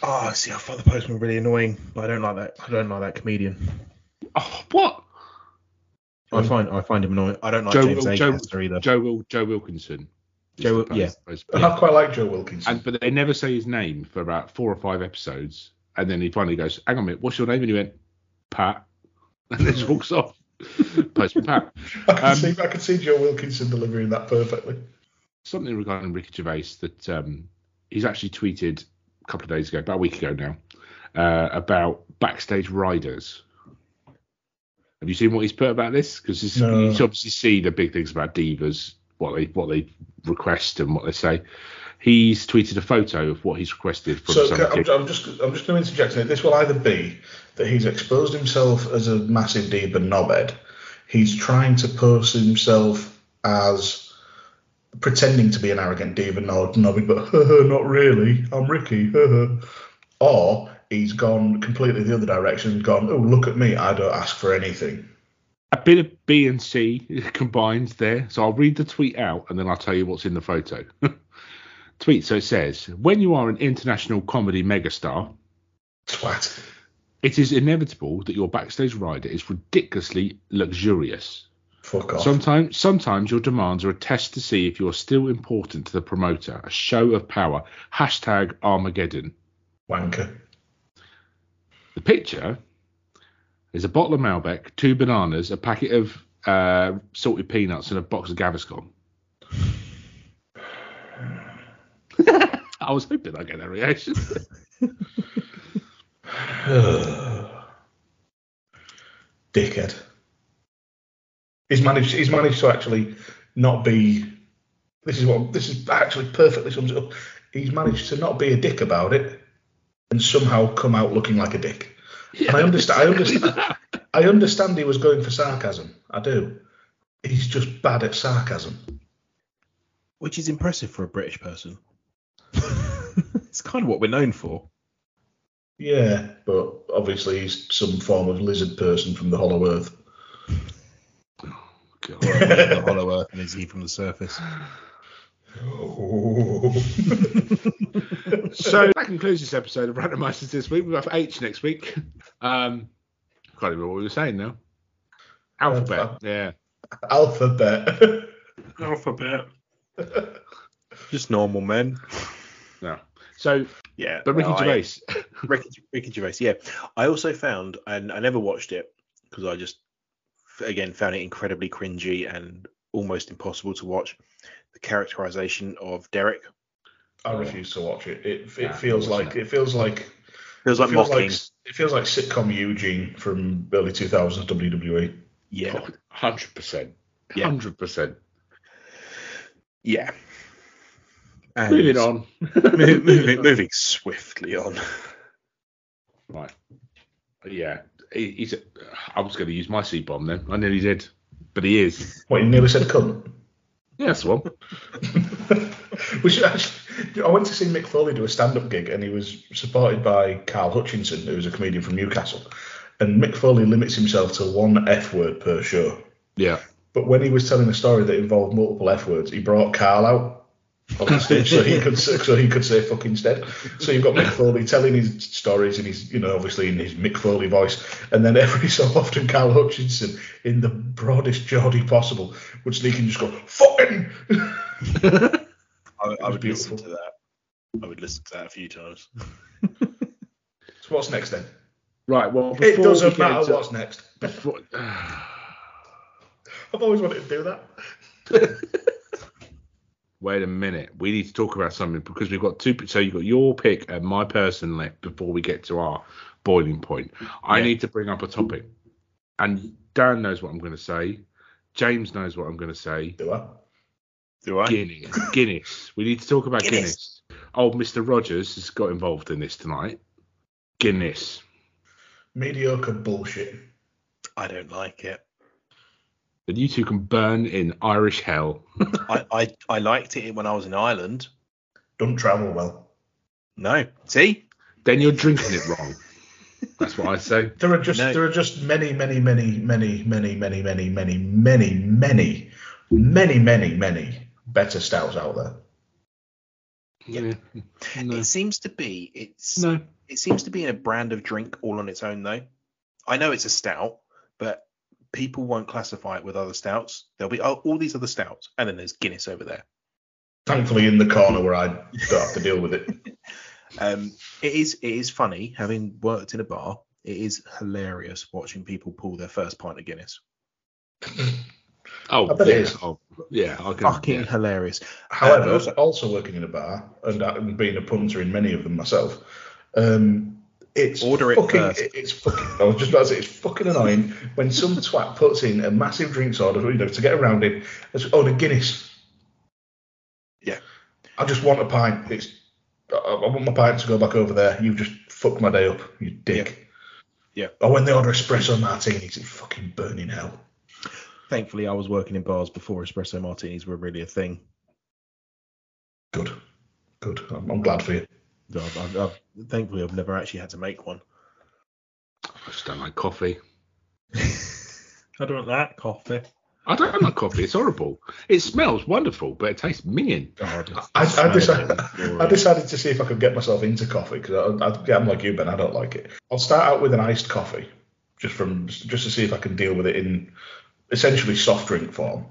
Oh, see, I find the postman really annoying. I don't like that. I don't like that comedian. Oh, what? I find I find him annoying. I don't like Joe, James Wil- Joe, either. Joe, Wil- Joe Wilkinson. Joe- the yeah. post- I quite like Joe Wilkinson. And but they never say his name for about four or five episodes, and then he finally goes, "Hang on a minute, what's your name?" And he went, "Pat," and then just walks off. Postman Pat. I can um, see I can see Joe Wilkinson delivering that perfectly. Something regarding Ricky Gervais that um, he's actually tweeted a couple of days ago, about a week ago now, uh, about backstage riders. Have you seen what he's put about this? Because No. you obviously see the big things about divas, what they what they request and what they say. He's tweeted a photo of what he's requested from So I'm, I'm just I'm just going to interject here. This will either be that he's exposed himself as a massive diva knobhead. He's trying to pose himself as pretending to be an arrogant diva knob, knobby, but not really. I'm Ricky. or he's gone completely the other direction and gone, oh look at me, I don't ask for anything. a bit of B and C combined there. So I'll read the tweet out and then I'll tell you what's in the photo. tweet. So it says, when you are an international comedy megastar, Twat. it is inevitable that your backstage rider is ridiculously luxurious. Fuck off. Sometimes, sometimes your demands are a test to see if you're still important to the promoter. A show of power. Hashtag Armageddon. Wanker. The picture is a bottle of Malbec, two bananas, a packet of uh, salted peanuts, and a box of Gaviscon. I was hoping I'd get that reaction. Dickhead. He's managed. He's managed to actually not be. This is what. This is actually perfectly sums it up. He's managed to not be a dick about it, and somehow come out looking like a dick. And I understand. I understand. I understand he was going for sarcasm. I do. He's just bad at sarcasm. which is impressive for a British person. it's kind of what we're known for. Yeah, but obviously he's some form of lizard person from the Hollow Earth. Oh, God. the Hollow Earth, and is he from the surface? so that concludes this episode of Rantermeisters this week. We've got H next week. Um, can't remember what we were saying now. Alphabet. Uh, yeah. Alphabet. Alphabet. Just normal men. No. So, Yeah. but Ricky no, I- Gervais. Ricky, Ricky Gervais. Yeah, I also found, and I never watched it because I just, again, found it incredibly cringy and almost impossible to watch. The characterization of Derek I refuse to watch it. It, it Nah, feels like it feels like feels like it feels mocking. like it feels like sitcom Eugene from early 2000s WWE. yeah, Hundred percent. Yeah. Hundred percent. yeah. And Moving on. mo- moving, moving swiftly on. Right. Yeah. He, he's. A, I was going to use my C bomb then. I nearly did, but he is. What you nearly said cunt. Yeah, the one. we should actually, I went to see Mick Foley do a stand-up gig, and he was supported by Carl Hutchinson, who was a comedian from Newcastle. And Mick Foley limits himself to one F word per show. Yeah. But when he was telling a story that involved multiple F words, he brought Carl out on the stage so he could say- so he could say fuck instead. So you've got Mick Foley telling his stories in his you know obviously in his Mick Foley voice, and then every so often Carl Hutchinson in the broadest Geordie possible would sneak and just go fucking. I, I was would listen beautiful. to that. I would listen to that a few times. So what's next then? Right. Well, It before we doesn't get matter into- what's next. before- I've always wanted to do that. Wait a minute. We need to talk about something because we've got two. So you've got your pick and my person left before we get to our boiling point. I Yeah. need to bring up a topic. And Dan knows what I'm going to say. James knows what I'm going to say. Do I? Do I? Guinness. Guinness. We need to talk about Guinness. Guinness. Old Mr. Rogers has got involved in this tonight. Guinness. Mediocre bullshit. I don't like it. And you two can burn in Irish hell. I, I, I liked it when I was in Ireland. Don't travel well. No. See? then you're drinking it wrong. That's what I say. There are just No. there are just many, many, many, many, many, many, many, many, many, many, many, many, many better stouts out there. Yeah. No. It seems to be it's no. it seems to be in a brand of drink all on its own though. I know it's a stout, but people won't classify it with other stouts. There'll be oh, all these other stouts, and then there's Guinness over there. Thankfully, in the corner where I don't have to deal with it. Um, it is it is funny having worked in a bar. It is hilarious watching people pull their first pint of Guinness. Oh, I yeah. it is. Oh, yeah. I can, Fucking yeah. hilarious. However, also- also, working in a bar and, uh, and being a punter in many of them myself, um, it's Order it fucking, first. It's fucking. I was just about to say it's fucking annoying when some twat puts in a massive drinks order, you know, to get around it. It's, oh, the Guinness. Yeah. I just want a pint. It's. I, I want my pint to go back over there. You've just fucked my day up, you dick. Yeah. Or oh, when they order espresso martinis, it's fucking burning hell. Thankfully, I was working in bars before espresso martinis were really a thing. Good. Good. I'm, I'm glad for you. So I've, I've, I've, thankfully, I've never actually had to make one. I just don't like coffee. I don't like coffee. I don't like coffee. It's horrible. It smells wonderful, but it tastes minging. God, I, the I, decided, of it is I decided to see if I could get myself into coffee because I, I, yeah, I'm like you, Ben. I don't like it. I'll start out with an iced coffee, just from just to see if I can deal with it in essentially soft drink form.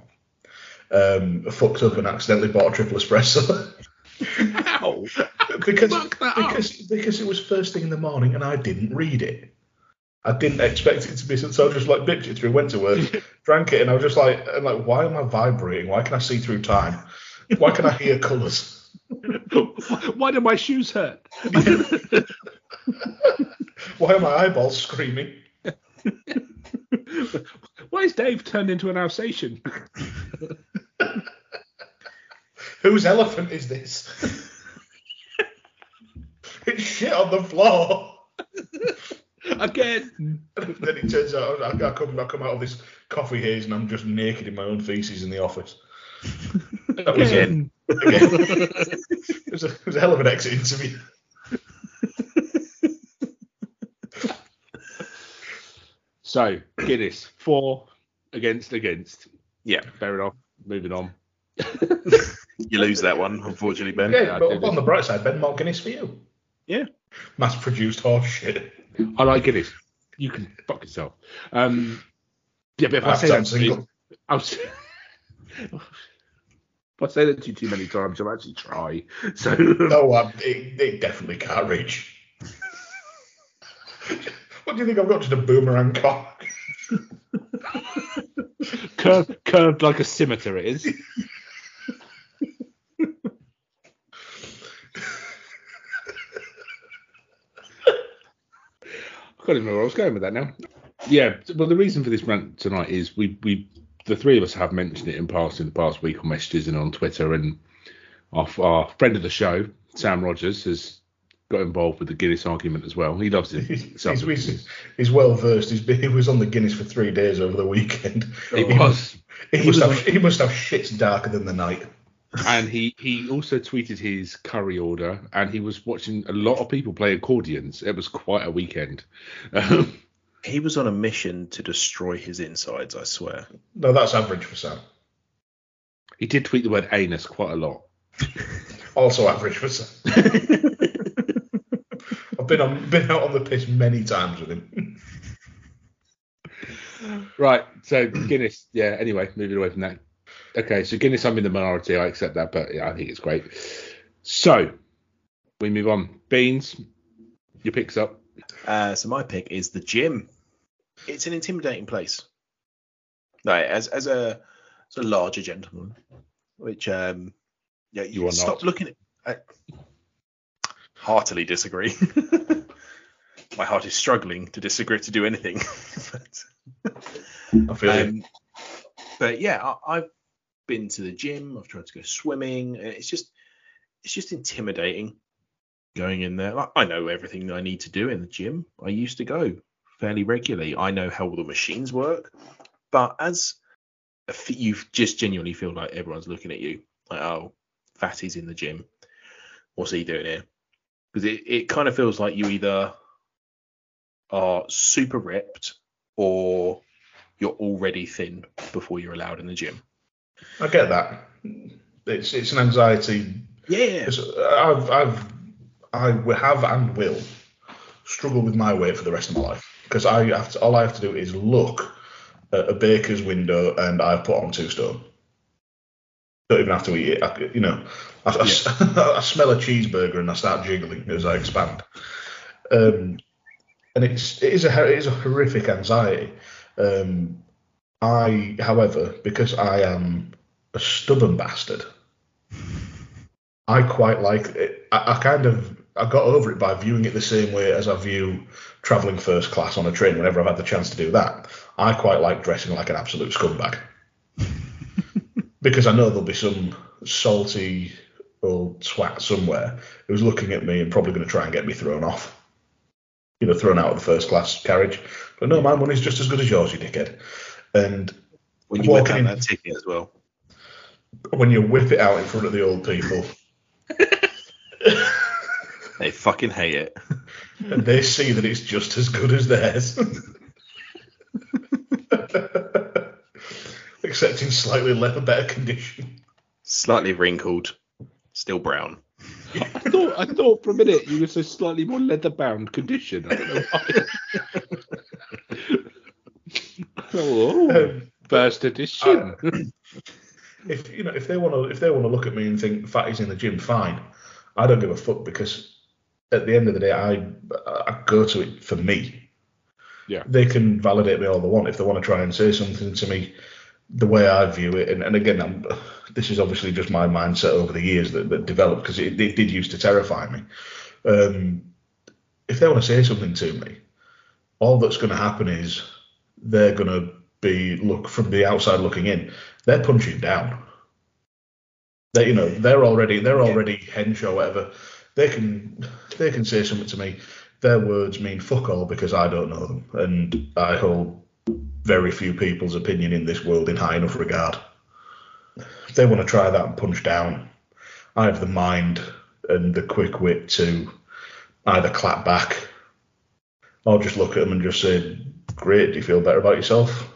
Um, I fucked up and accidentally bought a triple espresso Ow! Because Fuck that up. because because it was first thing in the morning and I didn't read it. I didn't expect it to be so. I just like bitched it through. Went to work, drank it, and I was just like, I'm like, why am I vibrating? Why can I see through time? Why can I hear colours? Why do my shoes hurt? Why are my eyeballs screaming? Why is Dave turned into an Alsatian? Whose elephant is this? It's shit on the floor. Again. Then it turns out I, I come I come out of this coffee haze and I'm just naked in my own feces in the office. That was it. Again. Again. it, was a, it was a hell of an exit interview. So Guinness four against against. Yeah, Fair enough. Moving on. you lose that one, unfortunately, Ben. Yeah, but on the bright side, Ben More Guinness for you. Yeah. Mass produced horse shit. I like Guinness. You can fuck yourself. Um, yeah, but if I Half say time that, single. I was, if I say that to you too many times, I'll actually try. So No, um, it, it definitely can't reach. what do you think I've got? to the boomerang cock? curved, curved like a scimitar, it is. I can't even know where I was going with that now. Yeah, well, the reason for this rant tonight is we we the three of us have mentioned it in past in the past week on messages and on Twitter, and our, our friend of the show, Sam Rogers, has got involved with the Guinness argument as well. He loves it. He's, he's, he's well versed. He's been, he was on the Guinness for three days over the weekend. He was. He, He must was have he must have shits darker than the night. And he he also tweeted his curry order and he was watching a lot of people play accordions it was quite a weekend um, He was on a mission to destroy his insides, I swear. No, that's average for Sam. he did tweet the word anus quite a lot Also average for Sam. I've been on been out on the piss many times with him. right so guinness yeah anyway moving away from that okay so guinness i'm in the minority i accept that but yeah, i think it's great so we move on beans your picks up Uh, so my pick is the gym. It's an intimidating place. No, as as a as a larger gentleman, which um, yeah, you, You are stop not. looking at. I heartily disagree. My heart is struggling to disagree to do anything. but, I feel you. um, but yeah, I, I've been to the gym. I've tried to go swimming. Uh, it's just it's just intimidating going in there. Like, I know everything I need to do in the gym. I used to go fairly regularly. I know how all the machines work. But as you just genuinely feel like everyone's looking at you, like, oh, Fatty's in the gym. What's he doing here? Because it, it kind of feels like you either are super ripped or you're already thin before you're allowed in the gym. I get that. It's it's an anxiety. Yeah. I've I've I have and will struggle with my weight for the rest of my life because I have to, all I have to do is look at a baker's window and I've put on two stone. Don't even have to eat it. I, you know, I, I, I smell a cheeseburger and I start jiggling as I expand. Um, and it's it is a it is a horrific anxiety. Um, I, however, because I am a stubborn bastard, I quite like it. I, I kind of I got over it by viewing it the same way as I view travelling first class on a train whenever I've had the chance to do that. I quite like dressing like an absolute scumbag. because I know there'll be some salty old twat somewhere who's looking at me and probably going to try and get me thrown off. You know, thrown out of the first class carriage. But no, my money's just as good as yours, you dickhead. And When you whip out in- that ticket as well. when you whip it out in front of the old people They fucking hate it. and they see that it's just as good as theirs. Except in slightly le- better condition. Slightly wrinkled, still brown. I thought I thought for a minute you were so slightly more leather bound condition. I don't know why. oh, Um, first edition. if you know if they want to if they want to look at me and think fatty's in the gym, fine. I don't give a fuck because at the end of the day, I I go to it for me. Yeah. They can validate me all they want if they want to try and say something to me the way I view it. And, and again, I'm, this is obviously just my mindset over the years that, that developed because it, it did used to terrify me. Um, if they want to say something to me, all that's going to happen is they're going to be look from the outside looking in. They're punching down. They, you know, they're already they're already hench or whatever. They can they can say something to me. Their words mean fuck all because I don't know them, and I hold very few people's opinion in this world in high enough regard. If they want to try that and punch down, I have the mind and the quick wit to either clap back or just look at them and just say, "Great, do you feel better about yourself?"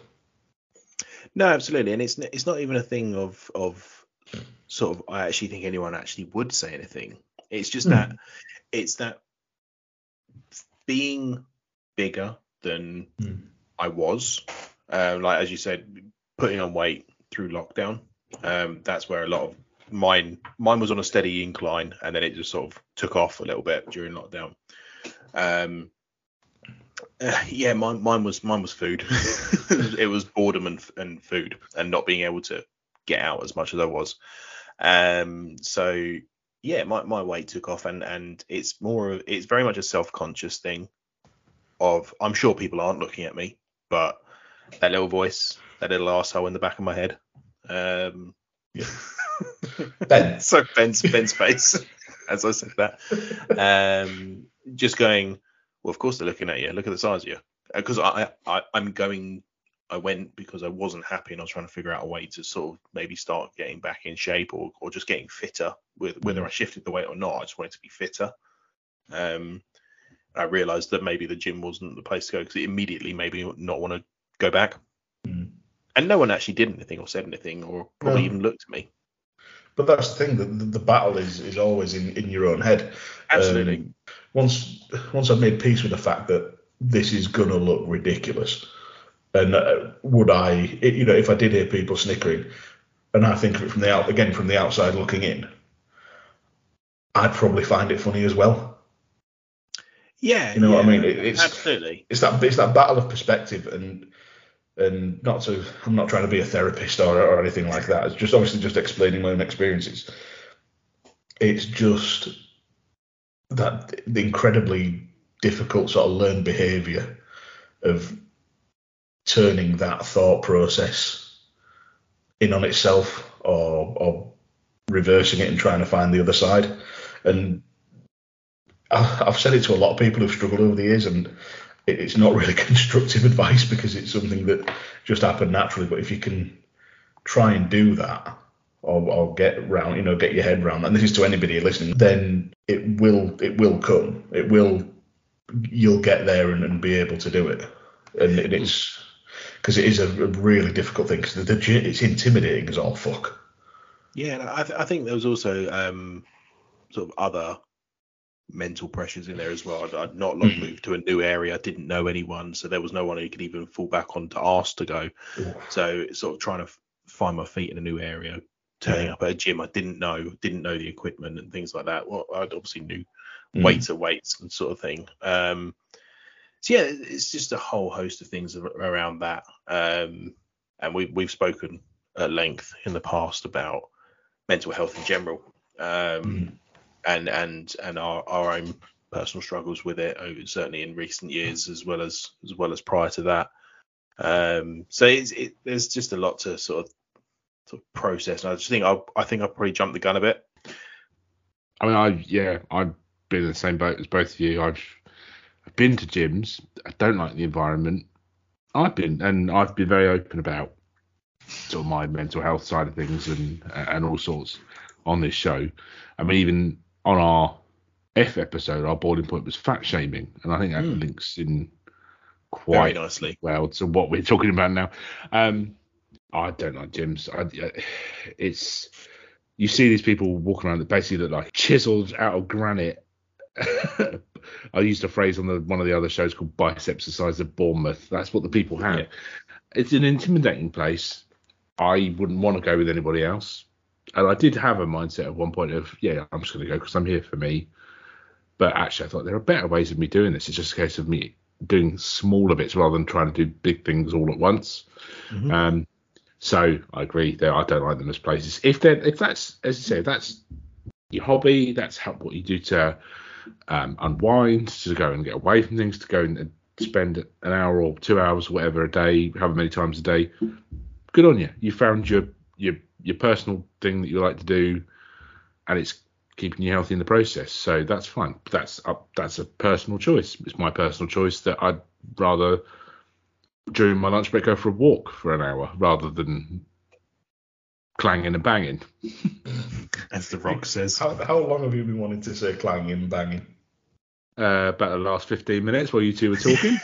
No, absolutely, and it's it's not even a thing of of sort of. I actually think anyone actually would say anything. It's just Hmm. that it's that being bigger than Hmm. I was, um, like as you said, putting on weight through lockdown. Um, that's where a lot of mine mine was on a steady incline, and then it just sort of took off a little bit during lockdown. Um, uh, yeah, mine, mine was mine was food. it was boredom and, and food, and not being able to get out as much as I was. Um, so yeah, my, my weight took off, and and it's more of it's very much a self conscious thing. Of I'm sure people aren't looking at me, but that little voice, that little asshole in the back of my head. Um, yeah. Ben, so Ben's Ben's face as I said that. Um, just going, well, of course they're looking at you. Look at the size of you. Because I, I I'm going. I went because I wasn't happy and I was trying to figure out a way to sort of maybe start getting back in shape or, or just getting fitter. With whether I shifted the weight or not, I just wanted to be fitter. Um, I realised that maybe the gym wasn't the place to go because it immediately made me not want to go back. Mm. And no one actually did anything or said anything or probably No. even looked at me. But that's the thing. that the, the battle is is always in, in your own head. Absolutely. Um, once once I've made peace with the fact that this is gonna look ridiculous, and uh, would I, it, you know, if I did hear people snickering, and I think of it from the out again from the outside looking in, I'd probably find it funny as well. Yeah, You know what I mean? It- it's- absolutely. It's that it's that battle of perspective and. And not to, I'm not trying to be a therapist or, or anything like that. It's just obviously just explaining my own experiences. It's just that the incredibly difficult sort of learned behavior of turning that thought process in on itself or or reversing it and trying to find the other side. And I've said it to a lot of people who've struggled over the years, and it's not really constructive advice because it's something that just happened naturally. But if you can try and do that, or, or get round, you know, get your head round, and this is to anybody listening, then it will it will come. It will you'll get there and, and be able to do it. And it, it's because it is a, really difficult thing because it's intimidating as all fuck. Yeah, I, th- I think there was also um, sort of other mental pressures in there as well. I'd, I'd not long moved to a new area. I didn't know anyone, so there was no one who could even fall back on to ask to go. So sort of trying to find my feet in a new area, turning Yeah. up at a gym I didn't know, didn't know the equipment and things like that. Well, I obviously knew Mm. weights are weights and sort of thing. Um, so yeah, it's just a whole host of things around that. Um, and we we've spoken at length in the past about mental health in general. Um, Mm. And and and our, our own personal struggles with it, uh, certainly in recent years as well as as well as prior to that. Um, so it's, it, there's just a lot to sort of, sort of process. And I just think I I think I probably jumped the gun a bit. I mean, I yeah, I've been in the same boat as both of you. I've I've been to gyms. I don't like the environment. I've been and I've been very open about sort of my mental health side of things and and all sorts on this show. I mean, even on our F episode, our boiling point was fat shaming, and I think that Mm. links in Very quite nicely. well to what we're talking about now. Um, I don't like gyms. I, it's you see these people walking around that basically look like chiseled out of granite. I used a phrase on the one of the other shows called biceps the size of Bournemouth. That's what the people have. Yeah. It's an intimidating place. I wouldn't want to go with anybody else. And I did have a mindset at one point of, yeah, I'm just going to go because I'm here for me. But actually, I thought there are better ways of me doing this. It's just a case of me doing smaller bits rather than trying to do big things all at once. Mhm. Um, so I agree that I don't like them as places. If they if that's as you say, if that's your hobby, that's how, what you do to um, unwind, to go and get away from things, to go and spend an hour or two hours, whatever a day, however many times a day. Good on you. You found your your your personal thing that you like to do, and it's keeping you healthy in the process. So that's fine. That's up. That's a personal choice. It's my personal choice that I'd rather during my lunch break go for a walk for an hour rather than clanging and banging. As the Rock says. How, how long have you been wanting to say clanging and banging? Uh, about the last 15 minutes while you two were talking.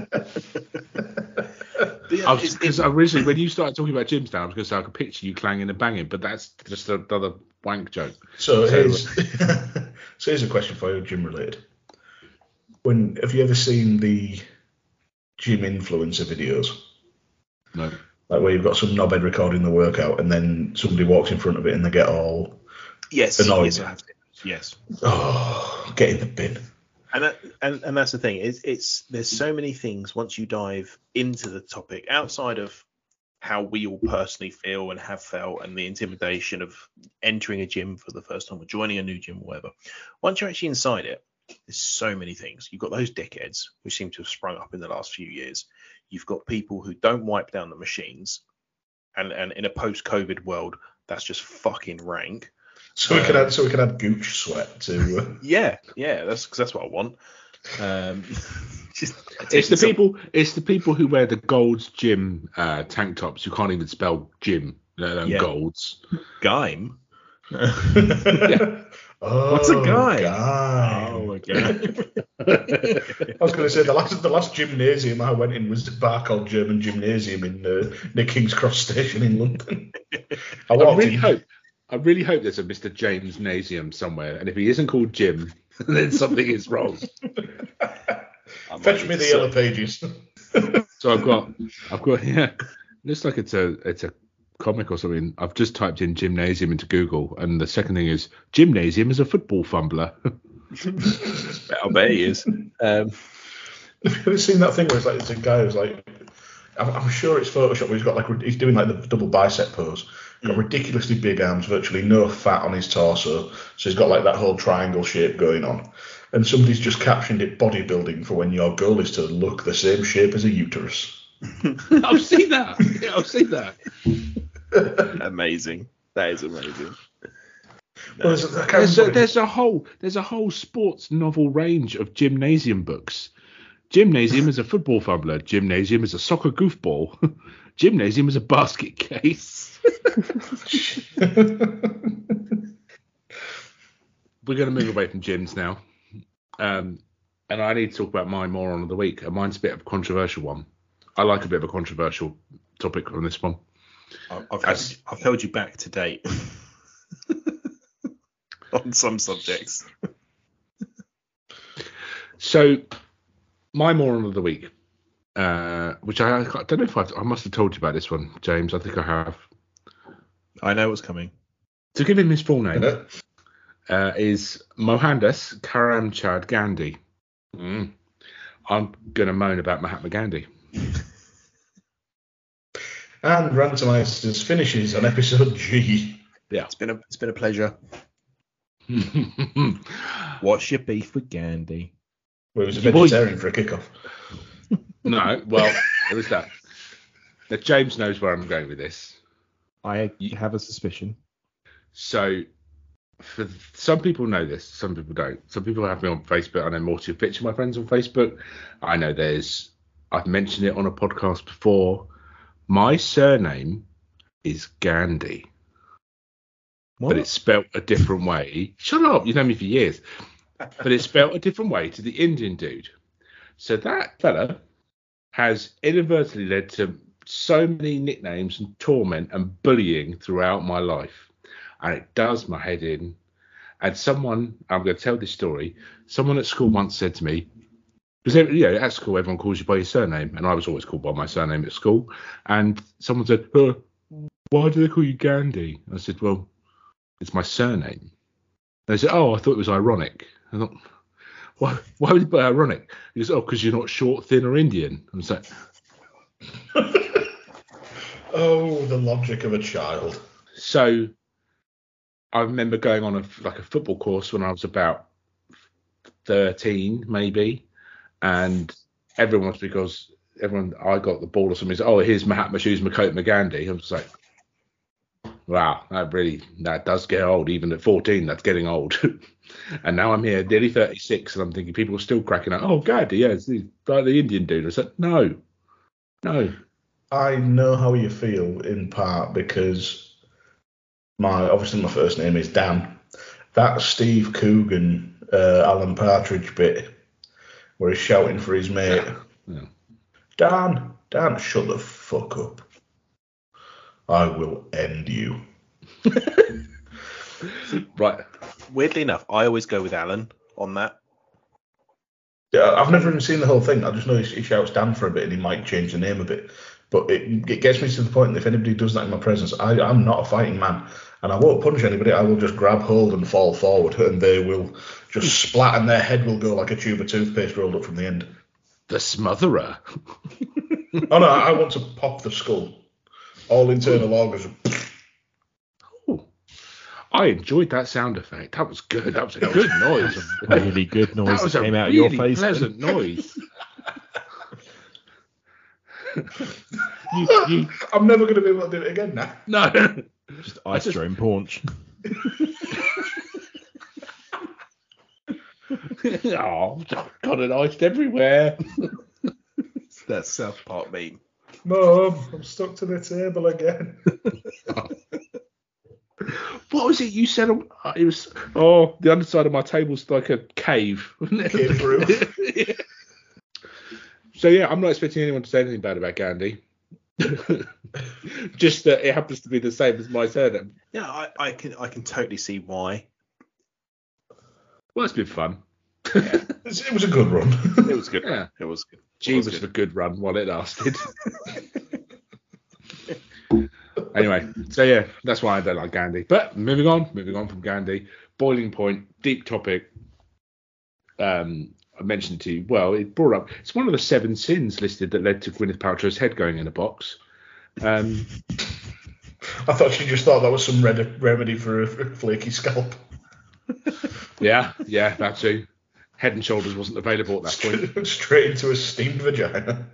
I was because originally when you started talking about gyms now, I was going to say I could picture you clanging and banging, but that's just another wank joke. So, So- here's, uh, so here's a question for you, gym related. When have you ever seen the gym influencer videos? No. Like where you've got some knobhead recording the workout and then somebody walks in front of it and they get all yes, Annoyed. yes, I have seen those, yes. oh get in the bin. And that, and and that's the thing it's it's there's so many things once you dive into the topic outside of how we all personally feel and have felt and the intimidation of entering a gym for the first time or joining a new gym or whatever once you're actually inside it there's so many things. You've got those dickheads who seem to have sprung up in the last few years. You've got people who don't wipe down the machines and and in a post-covid world that's just fucking rank So we can add so we can add gooch sweat to uh, yeah yeah that's because that's what i want um just It's the some- people. It's the people who wear the Gold's gym uh, tank tops who can't even spell gym. let alone Yeah. Golds. Gaim. oh, What's a guy? guy. Oh my god. I was going to say the last the last gymnasium I went in was the bar called German Gymnasium in uh, near King's Cross Station in London. I I walked really in. hope. I really hope there's a Mr. James Nasium somewhere, and if he isn't called Jim, then something is wrong. Fetch me the yellow pages. So I've got, I've got, yeah, looks like it's a, it's a comic or something. I've just typed in gymnasium into Google, and the second thing is Jim Nasium is a football fumbler. I bet he is. Um, Have you ever seen that thing where it's like it's a guy who's like, I'm, I'm sure it's Photoshop, where he's got like he's doing like the double bicep pose, got hmm. ridiculously big arms, virtually no fat on his torso, so he's got like that whole triangle shape going on, and somebody's just captioned it bodybuilding for when your goal is to look the same shape as a uterus. I've seen that. Yeah, I've seen that. amazing. That is amazing. Well, there's, There's a, there's a whole there's a whole sports novel range of gymnasium books. Jim Nasium is a football fumbler. Jim Nasium is a soccer goofball. Jim Nasium is a basket case. We're going to move away from gyms now, um, and I need to talk about my moron of the week. And mine's a bit of a controversial one. I like a bit of a controversial topic on this one. I've, I've, held, I've held you back to date. on some subjects. So, my moron of the week, uh, which I, I don't know if I've, I must have told you about this one, James. I think I have. I know what's coming. To give him his full name, Uh, is Mohandas Karamchand Gandhi. Mm. I'm going to moan about Mahatma Gandhi. And Rantermeisters finishes on episode G. Yeah, it's been a it's been a pleasure. What's your beef with Gandhi? Where he was a Your boy- vegetarian for a kickoff. no, well, it was that. Now, James knows where I'm going with this. I have a suspicion. So, for some people know this, some people don't. Some people have me on Facebook. I know Morty Picture, my friends on Facebook. I know there's. I've mentioned it on a podcast before. My surname is Gandhi, but it's spelt a different way. Shut up! You know me for years. But it's spelt a different way to the Indian dude. So that fella has inadvertently led to so many nicknames and torment and bullying throughout my life and it does my head in. And someone, I'm going to tell this story. Someone at school once said to me, because you know at school everyone calls you by your surname, and I was always called by my surname at school. And someone said, "Why do they call you Gandhi?" I said, "Well, it's my surname." They said, "Oh, I thought it was ironic." I thought, "Why? Why would you put ironic?" He goes, "Oh, because you're not short, thin, or Indian." I was like, Oh, the logic of a child. So I remember going on a like a football course when I was about 13 maybe and everyone was because everyone I got the ball or something said, oh here's Mahatma shoes Makota Gandhi I was like wow that really that does get old. Even at 14 that's getting old. And now I'm here nearly 36 and I'm thinking people are still cracking up. Oh Gandhi yeah it's like the Indian dude. I said no no I know how you feel in part because my obviously my first name is Dan. That Steve Coogan, uh, Alan Partridge bit where he's shouting for his mate, Yeah. Dan, Dan, shut the fuck up. I will end you. right Weirdly enough, I always go with Alan on that. Yeah, I've never even seen the whole thing. I just know he, he shouts Dan for a bit and he might change the name a bit. But it, it gets me to the point that if anybody does that in my presence, I, I'm not a fighting man. And I won't punch anybody. I will just grab hold and fall forward, and they will just hmm. splat, and their head will go like a tube of toothpaste rolled up from the end. the smotherer Oh no, I want to pop the skull. All internal hmm. organs. I enjoyed that sound effect. That was good. That was a good noise. Really good noise that that, was a came out really of your face. pleasant noise. you, you, I'm never going to be able to do it again now. no. Just ice just- drone paunch. oh, got it iced everywhere. It's that South Park meme. Mum, I'm stuck to the table again. What was it you said? uh, It was oh, the underside of my table's like a cave. Cave roof. Yeah. So yeah, I'm not expecting anyone to say anything bad about Gandhi. Just that it happens to be the same as my surname. Yeah, I, I can I can totally see why. Well, it's been fun. It's- It was a good run. It was good. Yeah. It was good. Gee, It was was a good. good run while it lasted. anyway, so yeah, that's why I don't like Gandhi. But moving on, moving on from Gandhi, boiling point, deep topic. Um, I mentioned to you. Well, it brought up. It's one of the seven sins listed that led to Gwyneth Paltrow's head going in a box. Um, I thought she just thought that was some red- remedy for a, a flaky scalp. yeah, yeah, that too. Head and Shoulders wasn't available at that point. Straight into a steamed vagina.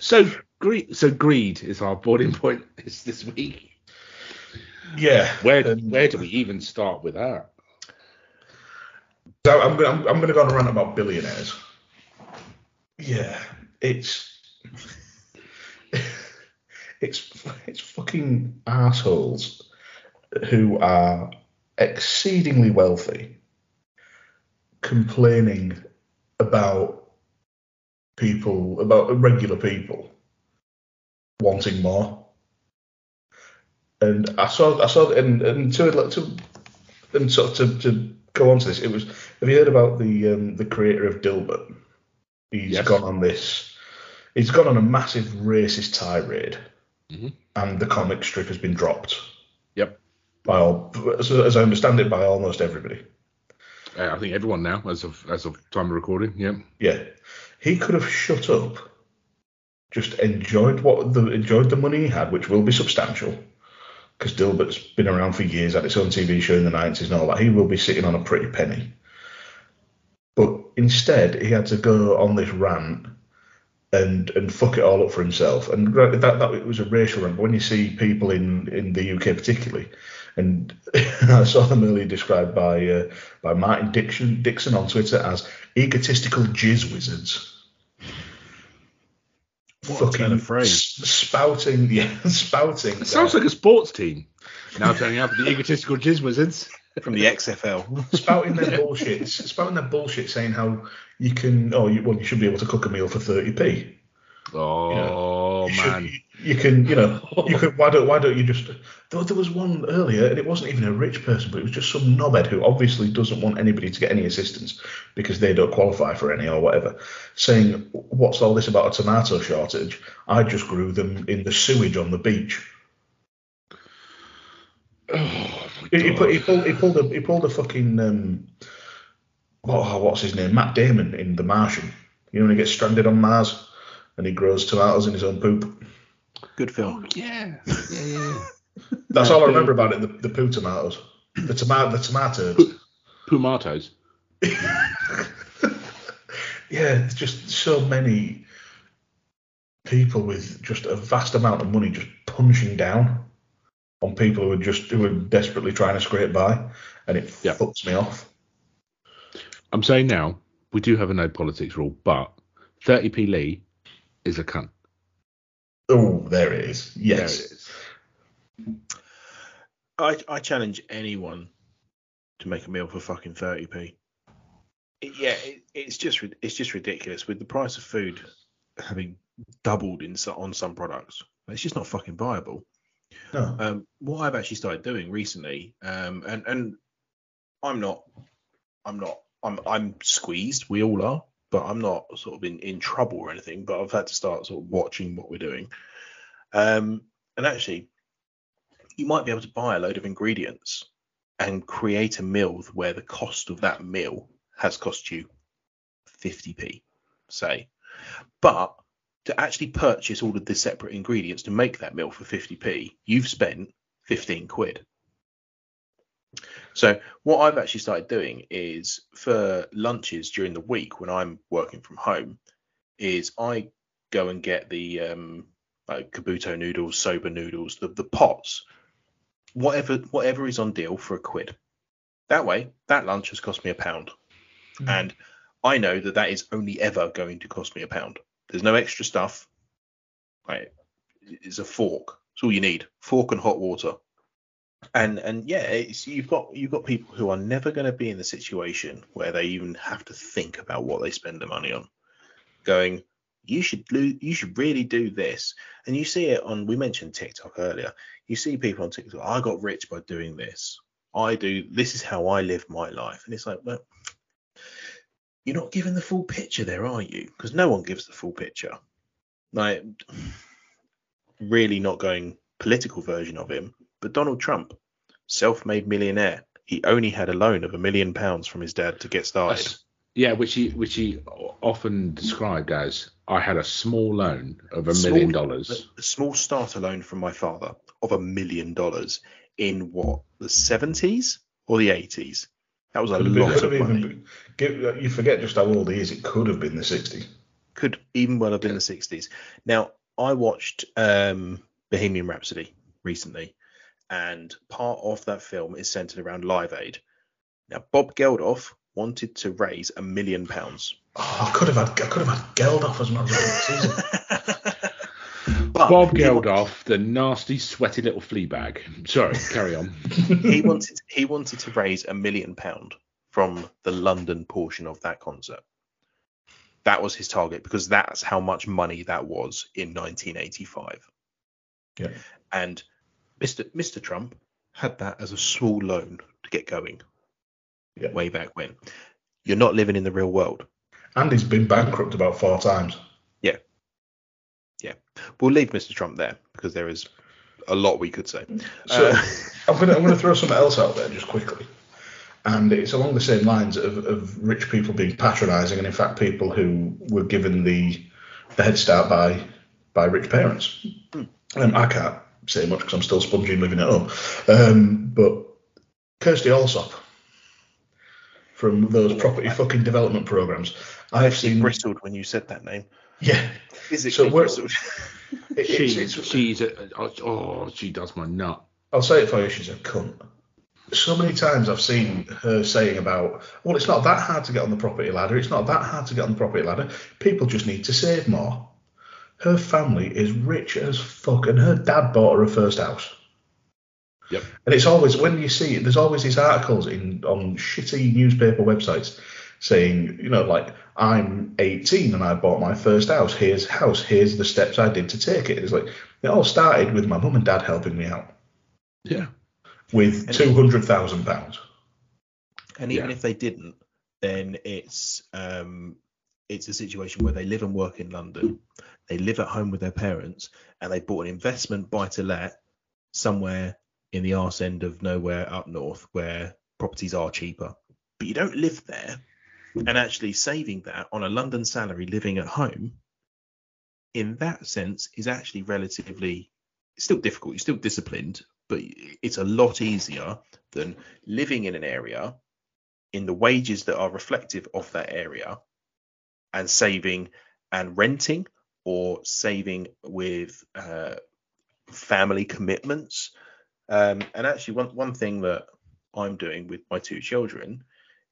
So greed, so greed is our boiling point this this week. Yeah. Where um, where do we even start with that? So I'm gonna I'm, I'm gonna go on a rant about billionaires. Yeah, it's it's it's fucking assholes who are exceedingly wealthy complaining about people about regular people wanting more. and I saw I saw and and to to and sort of to, to go on to this, it was. Have you heard about the um, the creator of Dilbert? He's Yes. gone on this. He's gone on a massive racist tirade, Mhm. and the comic strip has been dropped Yep. by all, as, as I understand it, by almost everybody. Uh, I think everyone now, as of as of time of recording. Yep. Yeah, he could have shut up, just enjoyed what the enjoyed the money he had, which will be substantial, because Dilbert's been around for years, had its own TV show in the nineties and all that. He will be sitting on a pretty penny. But instead, he had to go on this rant and and fuck it all up for himself. And that that was a racial rant. But when you see people in in the UK particularly, and I saw them earlier described by uh, by Martin Dixon Dixon on Twitter as egotistical jizz wizards. What a of phrase. spouting, yeah, spouting. It sounds like a sports team. Now turning up the egotistical jizz wizards. from the XFL. spouting their bullshit, spouting their bullshit, saying how you can, oh, you, well, you should be able to cook a meal for thirty p. Oh You should- man. you can, you know, you could. Why don't, why don't you just? Though there was one earlier, and it wasn't even a rich person, but it was just some knobhead who obviously doesn't want anybody to get any assistance because they don't qualify for any or whatever, saying, "What's all this about a tomato shortage? I just grew them in the sewage on the beach." Oh He, he, put, he pulled, he pulled a, he pulled a fucking, um, oh, what's his name? Matt Damon in The Martian. You know when he gets stranded on Mars and he grows tomatoes in his own poop. Good Oh film. yeah. Yeah, yeah, yeah. That's all I remember about it. The, the poo tomatoes, the tomato, the tomatoes. Pumatos. Yeah, it's just so many people with just a vast amount of money just punching down on people who are just who are desperately trying to scrape by, and it Yeah. fucks me off. I'm saying now, we do have a no politics rule, but 30p Lee is a cunt. Oh, there it is. There Yes. it is. I, I challenge anyone to make a meal for fucking 30p. Yeah, it, it's just it's just ridiculous with the price of food having doubled in so, on some products. It's just not fucking viable. No. Um, what I've actually started doing recently, um, and and I'm not, I'm not, I'm I'm squeezed. We all are, but I'm not sort of in in trouble or anything. But I've had to start sort of watching what we're doing. Um, and actually, you might be able to buy a load of ingredients and create a meal where the cost of that meal has cost you 50p, say, but to actually purchase all of the separate ingredients to make that meal for 50p, you've spent 15 quid. So what I've actually started doing is for lunches during the week when I'm working from home, is I go and get the um, like kabuto noodles, soba noodles, the, the pots, whatever whatever is on deal for a quid. That way, that lunch has cost me a pound, Mm. and I know that that is only ever going to cost me a pound. There's no extra stuff. Right, it's a fork. It's all you need. Fork and hot water. And and yeah, it's, you've got you've got people who are never going to be in the situation where they even have to think about what they spend the money on. Going, you should lo- you should really do this. And you see it on. We mentioned TikTok earlier. You see people on TikTok. I got rich by doing this. I do. This is how I live my life. And it's like, well, you're not giving the full picture there, are you? Because no one gives the full picture. Like, really not going political version of him, but Donald Trump, self-made millionaire. He only had a loan of a million pounds from his dad to get started. That's- yeah, which he which he often described as I had a small loan of a Small- million dollars. A, a small starter loan from my father of a million dollars in what the 70s or the 80s. That was a Could lot of money. been- give- you forget just how old he is. It could have been the 60s. could even well have been the 60s. Now, I watched um, Bohemian Rhapsody recently, and part of that film is centered around Live Aid. Now, Bob Geldof wanted to raise a million pounds. Oh, I could have had I could have had Geldof as my role season. But Bob he Geldof, the nasty, sweaty little flea bag. Sorry, carry on. he wanted he wanted to raise a million pound from the London portion of that concert. That was his target because that's how much money that was in 1985. Yeah. And Mr. Mr. Trump had that as a small loan to get going Yeah. way back when. You're not living in the real world. And he's been bankrupt about four times. Yeah. Yeah. We'll leave Mr. Trump there because there is a lot we could say. So Uh, I'm gonna I'm gonna throw something else out there just quickly, and it's along the same lines of, of rich people being patronising, and in fact people who were given the the head start by by rich parents. Um, I can't say much because I'm still spongy and living at home, um, but Kirsty Allsopp from those property fucking development programs. I've she seen bristled when you said that name. yeah. Physically So we're- bristled. it- She, it's- it's- she's a, oh, she does my nut. I'll say it for you, she's a cunt. So many times I've seen her saying about, well, it's not that hard to get on the property ladder. It's not that hard to get on the property ladder. People just need to save more. Her family is rich as fuck, and her dad bought her a first house. Yep. And it's always when you see there's always these articles in on shitty newspaper websites saying, you know, like I'm 18 and I bought my first house. Here's house. Here's the steps I did to take it. It's like it all started with my mum and dad helping me out Yeah. with two hundred thousand pounds. And even Yeah. if they didn't, then it's um, it's a situation where they live and work in London, they live at home with their parents, and they bought an investment buy to let somewhere in the arse end of nowhere up north where properties are cheaper. But you don't live there, and actually saving that on a London salary living at home, in that sense, is actually relatively still difficult. You're still disciplined, but it's a lot easier than living in an area in the wages that are reflective of that area and saving and renting or saving with uh, family commitments. Um, and actually, one, one thing that I'm doing with my two children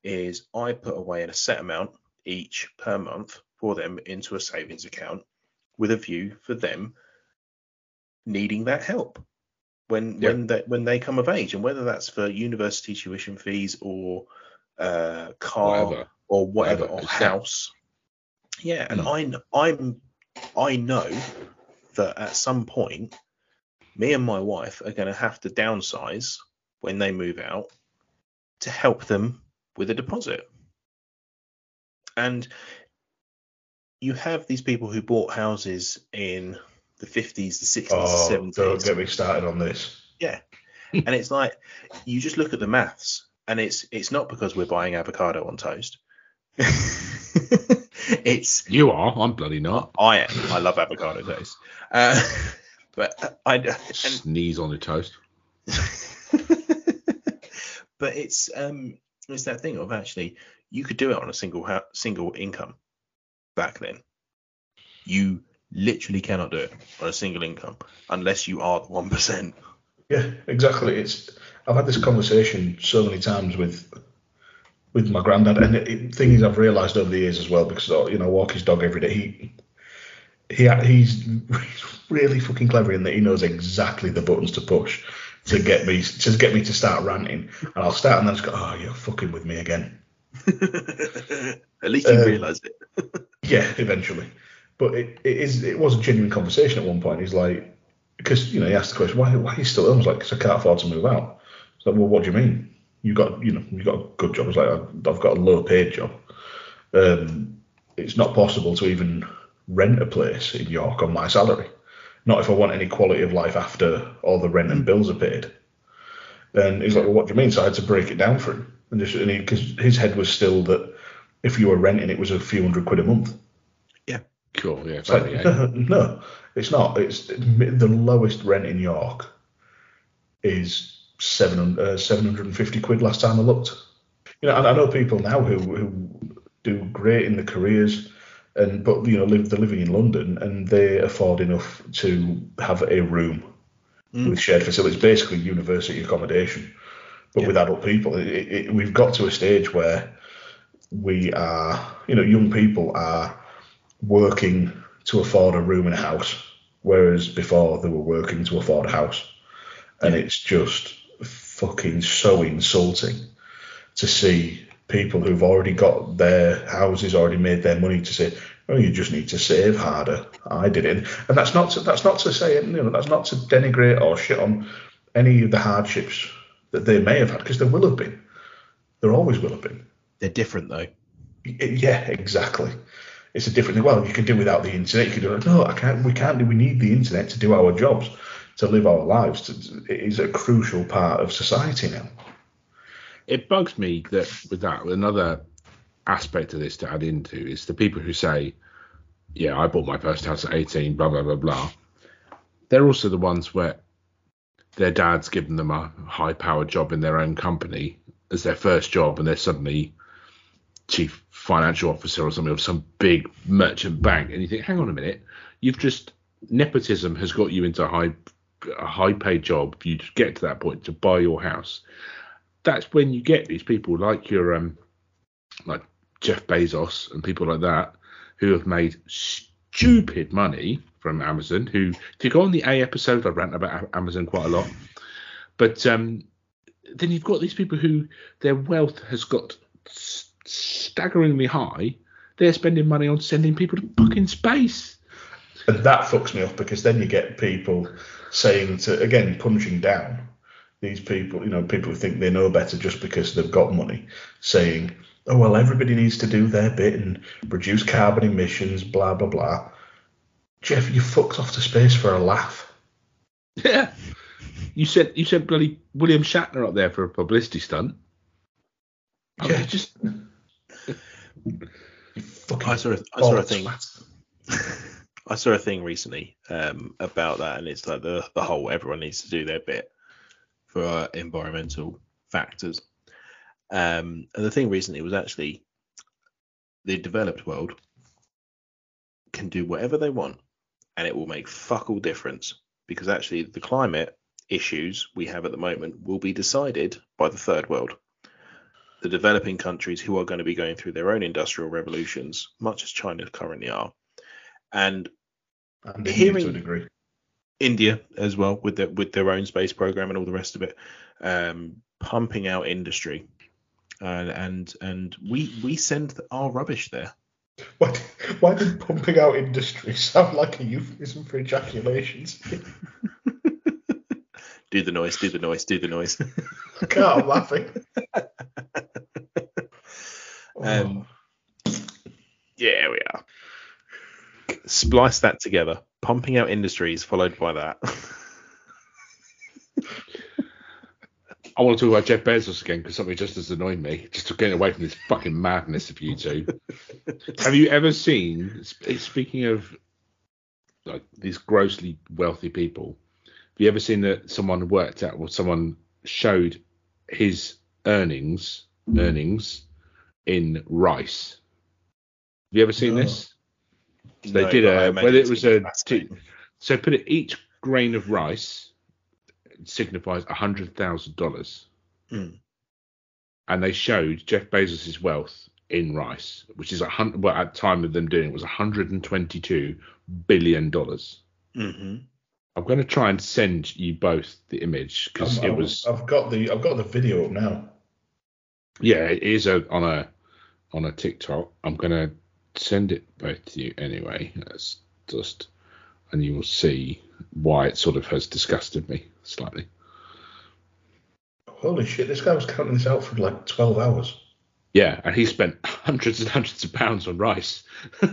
is I put away a set amount each per month for them into a savings account with a view for them needing that help when Yeah. when they when they come of age, and whether that's for university tuition fees or uh, car Whatever. or whatever, Whatever, or house. Yeah, and Mm. I kn- I'm I know that at some point, me and my wife are going to have to downsize when they move out to help them with a deposit. And you have these people who bought houses in the 50s, the 60s, Oh, the don't 70s get me started on this. Yeah. and it's like you just look at the maths and it's it's not because we're buying avocado on toast it's You are. I'm bloody not. i am i love avocado toast uh, but i and, Sneeze on the toast. but it's um it's that thing of actually you could do it on a single ha- single income back then you literally cannot do it on a single income unless you are the one percent Yeah, exactly. It's I've had this conversation so many times with with my granddad, and the it, thing is, I've realised over the years as well because you know I walk his dog every day. He he he's really fucking clever in that he knows exactly the buttons to push to get me to get me to start ranting, and I'll start and then just go, oh, you're fucking with me again. at least you Uh, realize it Yeah, eventually. But it, it is it was a genuine conversation at one point. He's like, because you know he asked the question, why why are you still home? I was like, because I can't afford to move out. It's like, well, what do you mean? You got you know you got a good job. I was like, I've, I've got a low paid job. Um, it's not possible to even rent a place in York on my salary. Not if I want any quality of life after all the rent and bills are paid. And he's like, well, what do you mean? So I had to break it down for him, and just because his head was still that if you were renting, it was a few hundred quid a month. Yeah. Cool. Yeah. It's like, Fairly, no, it's not. It's the lowest rent in York is seven uh, seven hundred and fifty quid last time I looked. You know, and I know people now who who do great in the careers, and but you know live they're living in London and they afford enough to have a room Mm. with shared facilities, basically university accommodation, but Yeah. with adult people. It, it, it- we've got to a stage where we are, you know, young people are working to afford a room in a house, whereas before they were working to afford a house. And it's just fucking so insulting to see people who've already got their houses, already made their money to say, oh, you just need to save harder. I did it. And that's not to, that's not to say, you know, that's not to denigrate or shit on any of the hardships that they may have had, because there will have been. There always will have been. They're different though. Yeah, exactly. It's a different thing. Well, you can do without the internet. You can do it. no, I can't. We can't do. We need the internet to do our jobs, to live our lives. To, is a crucial part of society now. it bugs me that with that another aspect of this to add into is the people who say, "Yeah, I bought my first house at 18," blah blah blah blah. They're also the ones where their dad's given them a high-powered job in their own company as their first job, and they're suddenly chief financial officer or something of some big merchant bank, and you think, "Hang on a minute, you've just nepotism has got you into a high high-paid job. You just get to that point to buy your house." that's when you get these people like your um like Jeff Bezos and people like that who have made stupid money from Amazon. Who, if you go on the A episode, I rant about Amazon quite a lot. But um, then you've got these people who their wealth has got staggeringly high. They're spending money on sending people to fucking space. And that fucks me off because then you get people saying to again punching down these people, you know, people who think they know better just because they've got money, saying, "Oh well, everybody needs to do their bit and reduce carbon emissions, blah blah blah." Jeff, you fucked off to space for a laugh. Yeah. You said you said bloody William Shatner up there for a publicity stunt. I mean, Yeah. just You fucking I saw a, I saw a thing. I saw a thing recently um, about that, and it's like the the whole everyone needs to do their bit for uh, environmental factors. Um, and the thing recently was actually the developed world can do whatever they want, and it will make fuck all difference because actually the climate issues we have at the moment will be decided by the third world. The developing countries who are going to be going through their own industrial revolutions, much as China currently are, and And India Hearing- to a degree. India as well with their with their own space program and all the rest of it, um, pumping out industry, and and and we we send our rubbish there. Why, why did pumping out industry sound like a euphemism for ejaculations? Do the noise, do the noise, do the noise. I can't, I'm laughing. Um, yeah, we are. Splice that together. Pumping out industries followed by that. I want to talk about Jeff Bezos again because something just has annoyed me. Just getting away from this fucking madness of you two. Have you ever seen? Speaking of like these grossly wealthy people, have you ever seen that someone worked out or someone showed his earnings earnings in rice? Have you ever seen No. this? So they did a I a whether it was gonna a be so put it each grain of rice signifies a hundred thousand dollars, Hmm. and they showed Jeff Bezos's wealth in rice, which is a hundred. Well, at the time of them doing it was 122 billion dollars. Mhm. I'm going to try and send you both the image because I've- it was I've got the I've got the video up now. yeah, it is a, on a on a TikTok. I'm going to send it both to you anyway. That's just and you will see why it sort of has disgusted me slightly. Holy shit! This guy was counting this out for like 12 hours. Yeah, and he spent hundreds and hundreds of pounds on rice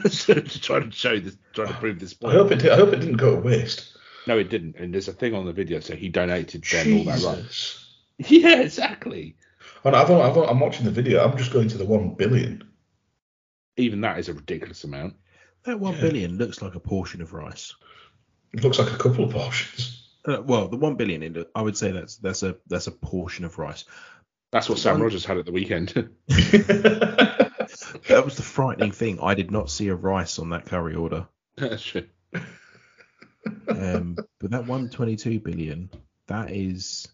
so to try to show this, try to prove this point. I hope it did, I hope it didn't go to waste. No, it didn't. And there's a thing on the video, so he donated them all that rice. Yeah, exactly. And I've, I've, I'm watching the video. I'm just going to the one billion. Even that is a ridiculous amount. That one Yeah. billion looks like a portion of rice. It looks like a couple of portions. Uh, well, the one billion, in I would say that's that's a that's a portion of rice. That's what Sam One- Rogers had at the weekend. That was the frightening thing. I did not see a rice on that curry order. That's true. Um, but that 122 billion, that is,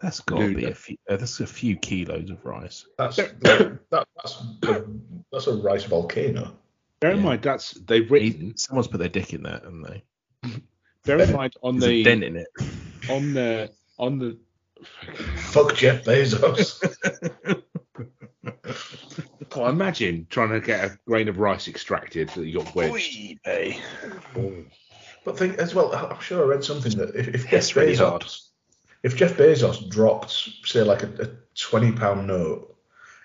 that's got to be a few. Uh, that's a few kilos of rice. That's that, that's a, that's a rice volcano. Bear in Yeah. mind that's they've written. Someone's put their dick in that, haven't they? Bear in mind on There's a the dent in it. on the on the. Fuck Jeff Bezos. Oh, imagine trying to get a grain of rice extracted that you got wedged. Oy, eh. but think as well. I'm sure I read something that if, if It's Jeff Bezos, hard. If Jeff Bezos dropped, say, like a, a twenty pound note,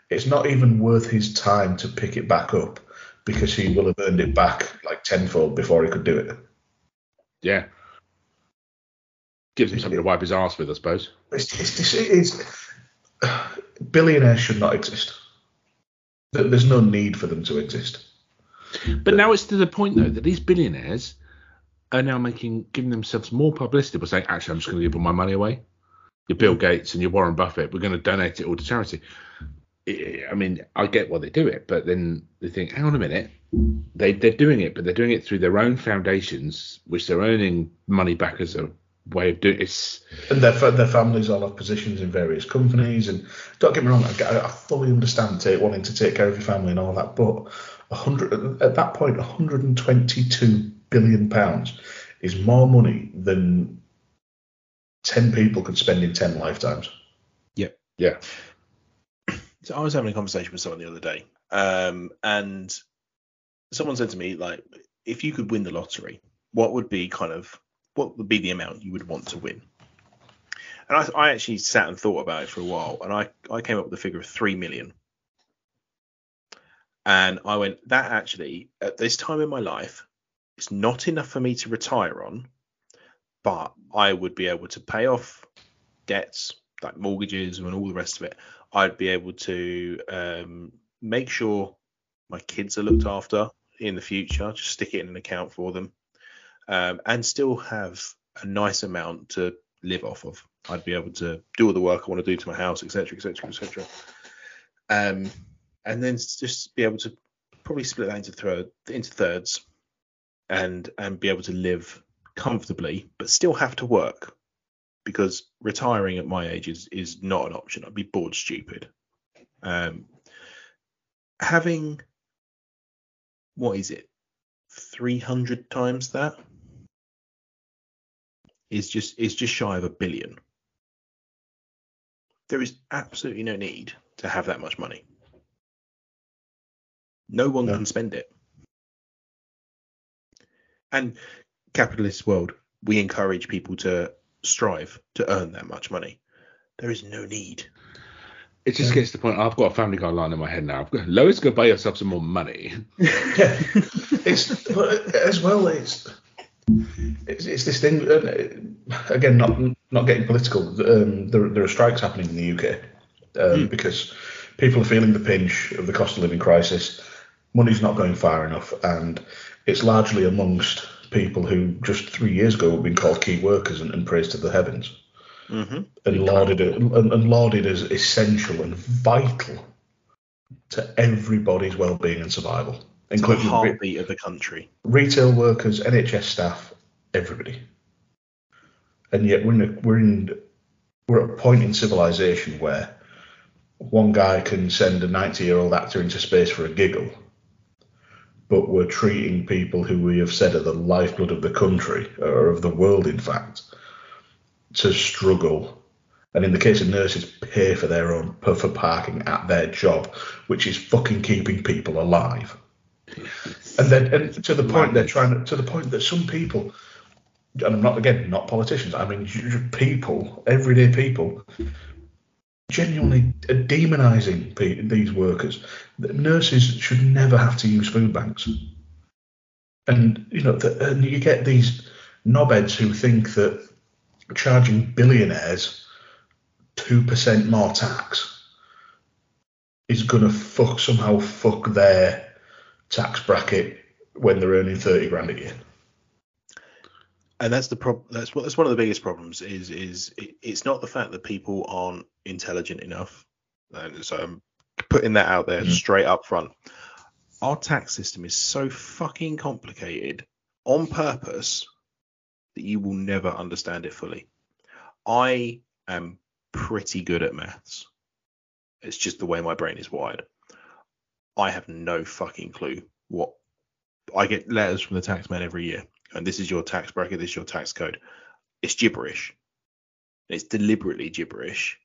it's not even worth his time to pick it back up because he will have earned it back like tenfold before he could do it. Yeah. Gives him something to wipe his ass with, I suppose. It's, it's, it's, billionaires should not exist. There's no need for them to exist. But now it's to the point though that these billionaires are now making giving themselves more publicity by saying, actually, I'm just going to give all my money away. Your Bill Gates and your Warren Buffett, we're going to donate it all to charity. I mean, I get why they do it, but then they think, hang on a minute, they they're doing it, but they're doing it through their own foundations, which they're earning money back as a way of doing. it. And their their families all have positions in various companies. And don't get me wrong, I, I fully understand take, wanting to take care of your family and all that, but hundred at that point, 122 billion pounds is more money than 10 people could spend in 10 lifetimes. yeah, Yeah. So I was having a conversation with someone the other day, um, and someone said to me, like, if you could win the lottery, what would be kind of what would be the amount you would want to win? And I, I actually sat and thought about it for a while, and I, I came up with the figure of three million. And I went, that actually, at this time in my life, it's not enough for me to retire on, but I would be able to pay off debts like mortgages and all the rest of it. I'd be able to um, make sure my kids are looked after in the future, just stick it in an account for them, um, and still have a nice amount to live off of. I'd be able to do all the work I want to do to my house, etc., etc., etc. And then just be able to probably split that into into thirds, and and be able to live comfortably, but still have to work because retiring at my age is is not an option. I'd be bored stupid. Um, having what is it, three hundred times that is just is just shy of a billion. There is absolutely no need to have that much money. No one No. can spend it. And capitalist world, we encourage people to strive to earn that much money. There is no need. it just gets to the point. I've got a Family Guy line in my head now. I've got, Lois, go buy yourself some more money. It's as well. It's it's, it's this thing. uh, Again, not not getting political. Um, there there are strikes happening in the UK um, because people are feeling the pinch of the cost of living crisis. Money's not going far enough, and it's largely amongst people who just three years ago were being called key workers and, and praised to the heavens Mm-hmm. and lauded and, and lauded as essential and vital to everybody's well-being and survival, It's the including re- heartbeat of the country. retail workers, NHS staff, everybody. And yet we're in a, we're in we're at a point in civilization where one guy can send a 90 year old actor into space for a giggle, but we're treating people who we have said are the lifeblood of the country or of the world, in fact, to struggle. And in the case of nurses, pay for their own for parking at their job, which is fucking keeping people alive. And then, and to the point they're trying to, to the point that some people, and I'm not again not politicians, I mean people, everyday people, genuinely demonising these workers. Nurses should never have to use food banks, and you know, the, and you get these knobheads who think that charging billionaires two percent more tax is gonna fuck somehow fuck their tax bracket when they're earning 30 grand a year. and that's the prob- that's what that's one of the biggest problems is is it, it's not the fact that people aren't intelligent enough and so i'm putting that out there Mhm. straight up front our tax system is so fucking complicated on purpose that you will never understand it fully i am pretty good at maths it's just the way my brain is wired i have no fucking clue what i get letters from the tax man every year and this is your tax bracket, this is your tax code. It's gibberish. It's deliberately gibberish.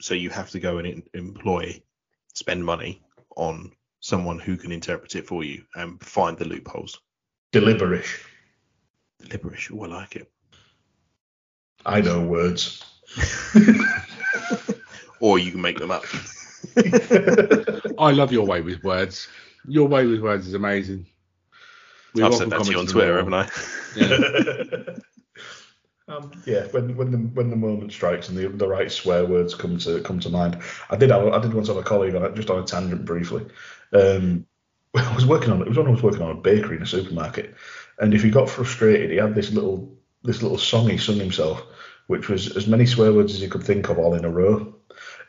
So you have to go and in- employ, spend money on someone who can interpret it for you and find the loopholes. Deliberish. Deliberish. Oh, I like it. I know words. or you can make them up. I love your way with words. Your way with words is amazing. We I've welcome said that to you on Twitter, haven't I? Yeah. Um, yeah, when when the when the moment strikes and the the right swear words come to come to mind, I did have, I did once have a colleague on it just on a tangent briefly. Um, I was working on it was when I was working on a bakery in a supermarket, and if he got frustrated, he had this little this little song he sung himself, which was as many swear words as he could think of all in a row.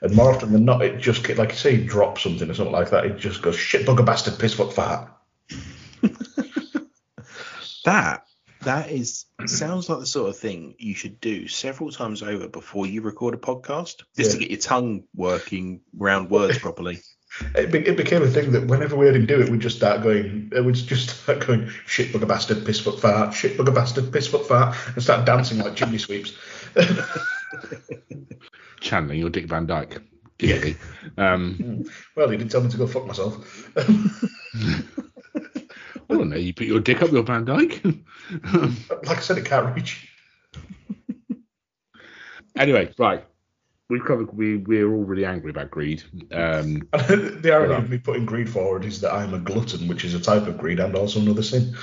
And more often than not, it just like you say, he drops something or something like that. It just goes shit, bugger, bastard, piss, fuck, fart. That that is sounds like the sort of thing you should do several times over before you record a podcast, just to get your tongue working round words properly. It, be, it became a thing that whenever we heard him do it, we'd just start going, it would just start going, shit, bugger, bastard, piss, fuck, fart, shit, bugger, bastard, piss, fuck, fart, and start dancing like chimney sweeps. Channeling your Dick Van Dyke. Clearly. Um, Well, he did tell me to go fuck myself. I don't know. You put your dick up your Van Dyke. like I said, it can't reach. anyway, right. We've covered. We we're all really angry about greed. Um, the irony Yeah. of me putting greed forward is that I'm a glutton, which is a type of greed and also another sin.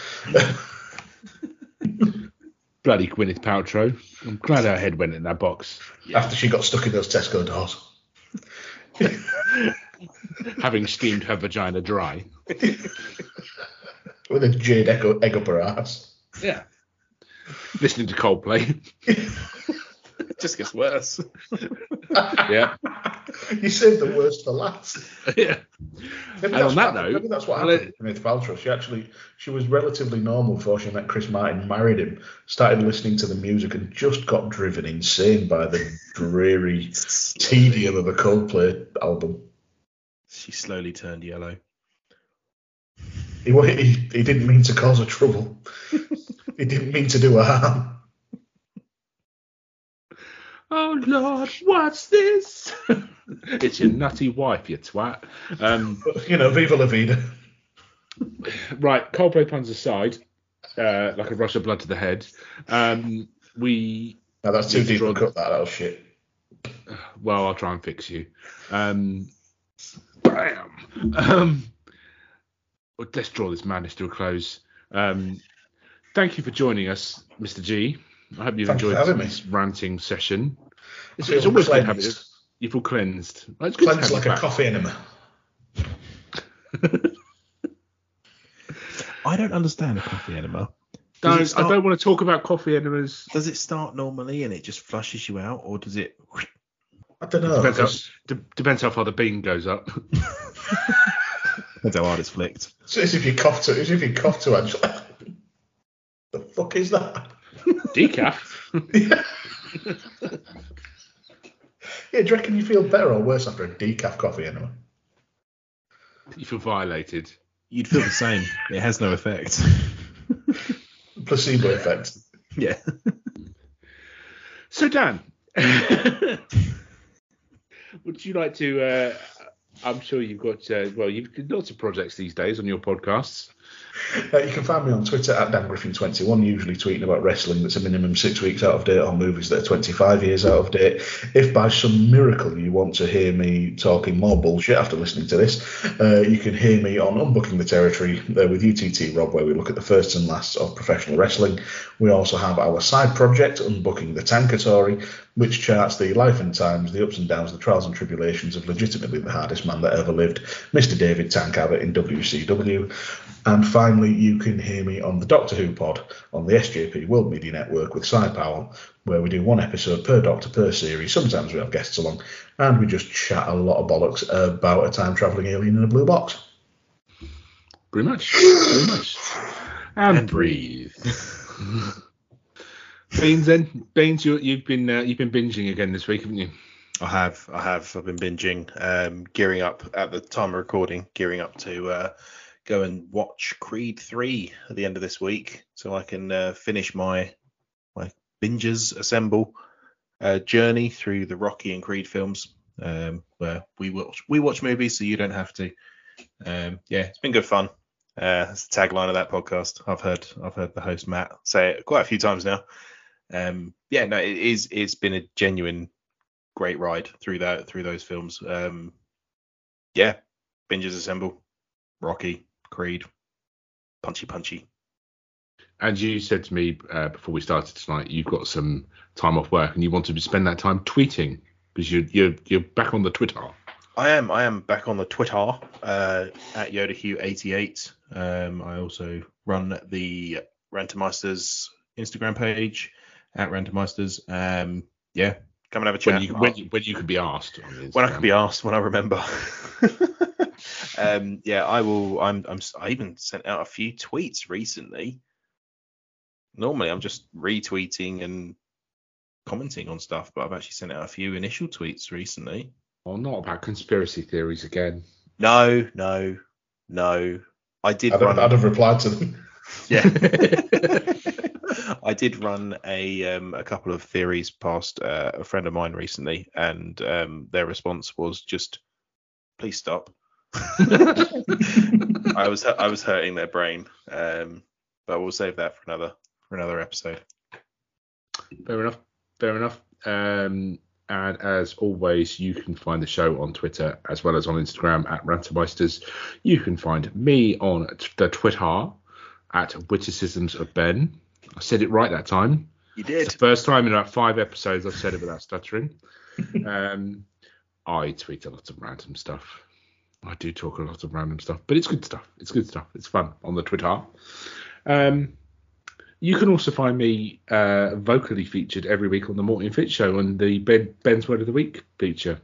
bloody Gwyneth Paltrow. I'm glad her head went in that box. After she got stuck in those Tesco doors. having steamed her vagina dry. With a jade egg, egg up her ass. Yeah. Listening to Coldplay. It just gets worse. yeah. You saved the worst for last. yeah. Maybe And on that's that what- note, maybe that's what well, happened with Gwyneth Paltrow. She actually she was relatively normal before she met Chris Martin, married him, started listening to the music, and just got driven insane by the dreary tedium of a Coldplay album. She slowly turned yellow. He, he, he didn't mean to cause a trouble. he didn't mean to do a harm. Oh Lord, what's this? it's your nutty wife, you twat. Um, you know, Viva La Vida. right, Coldplay puns aside, uh, like a rush of blood to the head. Um, we No, that's too deep a drawn- cut. That, that was shit. well, I'll try and fix you. Um, bam. Um, well, let's draw this madness to a close. Um, thank you for joining us, Mr. G. I hope you've Thank you enjoyed for having me. this ranting session. It's, it's always good to have cleansed. it. You feel cleansed. It's good to Cleansed have like a back. coffee enema. I don't understand a coffee enema. Don't, start- I don't want to talk about coffee enemas. Does it start normally and it just flushes you out, or does it? I don't know. Depends how, 'cause- de- depends how far the bean goes up. That's how hard it's flicked. So it's if you cough to, it's if you cough to actually. the fuck is that? Decaf. Yeah, yeah, do you reckon you feel better or worse after a decaf coffee enema? you feel violated. You'd feel the same. It has no effect. Placebo effect. yeah. So Dan, would you like to? Uh, I'm sure you've got uh, well, you've got lots of projects these days on your podcasts. Uh, you can find me on Twitter at DanGriffin21, usually tweeting about wrestling that's a minimum six weeks out of date or movies that are 25 years out of date. If by some miracle you want to hear me talking more bullshit after listening to this, uh, you can hear me on Unbooking the Territory uh, with UTT Rob, where we look at the first and last of professional wrestling. We also have our side project, Unbooking the Tankatory, which charts the life and times, the ups and downs, the trials and tribulations of legitimately the hardest man that ever lived, Mr. David Tank Abbott in WCW. And finally, you can hear me on the Doctor Who pod on the SJP World Media Network with Cy Powell, where we do one episode per Doctor per series. Sometimes we have guests along, and we just chat a lot of bollocks about a time traveling alien in a blue box. Pretty much. Pretty much. And, And breathe. Beans, then Beans, you, you've been uh, you've been binging again this week, haven't you? I have, I have. I've been binging, um, gearing up at the time of recording, gearing up to uh, go and watch Creed three at the end of this week, so I can uh, finish my my bingers assemble uh, journey through the Rocky and Creed films, um, where we watch we watch movies, so you don't have to. Um, yeah, it's been good fun. Uh, that's the tagline of that podcast. I've heard I've heard the host Matt say it quite a few times now. Um, yeah, no, it is. It's been a genuine great ride through that through those films. Um, yeah, binges assemble, Rocky, Creed, punchy punchy. And you said to me uh, before we started tonight, you've got some time off work and you want to spend that time tweeting because you're you're, you're back on the Twitter. I am. I am back on the Twitter uh, at YodaHugh88. Um, I also run the Rantermeisters Instagram page at Rantermeisters. Um, yeah, come and have a chat. When you, when you when you could be asked. when I can be asked when I remember. um, yeah, I will. I'm, I'm. I even sent out a few tweets recently. Normally, I'm just retweeting and commenting on stuff, but I've actually sent out a few initial tweets recently. Well, not about conspiracy theories again. No, no, no. I did I'd, run. have, I'd have replied to them. Yeah. I did run a um, a couple of theories past uh, a friend of mine recently, and um, their response was just, "Please stop." I was I was hurting their brain, um, but we'll save that for another for another episode. Fair enough. Fair enough. Um, and as always, you can find the show on Twitter as well as on Instagram at Rantermeisters. You can find me on t- the Twitter at Witticisms of Ben. I said it right that time. You It's the first time in about five episodes I've said it without stuttering. um, I tweet a lot of random stuff. I do talk a lot of random stuff, but it's good stuff. It's good stuff. It's fun on the Twitter. Um, you can also find me uh, vocally featured every week on the Morty and Fitz show on the ben, Ben's Word of the Week feature.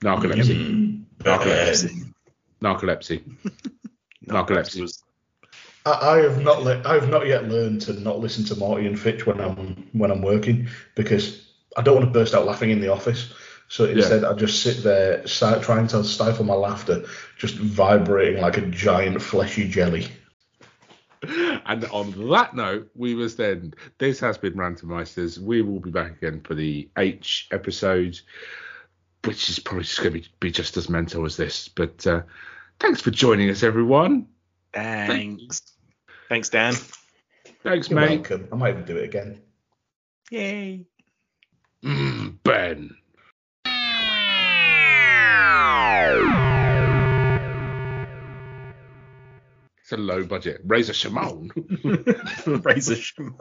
Narcolepsy. Narcolepsy. Narcolepsy. Narcolepsy. was I, I have not le- I have not yet learned to not listen to Morty and Fitz when I'm when I'm working because I don't want to burst out laughing in the office. So instead, I just sit there si- trying to stifle my laughter, just vibrating like a giant fleshy jelly. And on that note, we must end. This has been Rantermeisters. We will be back again for the H episode, which is probably just going to be, be just as mental as this. But uh, thanks for joining us, everyone. thanks. Thanks, Dan. Thanks, You're mate. welcome. I might even do it again. Yay. Mm, ben. It's a low budget. Razor Shimon. Razor Shimon.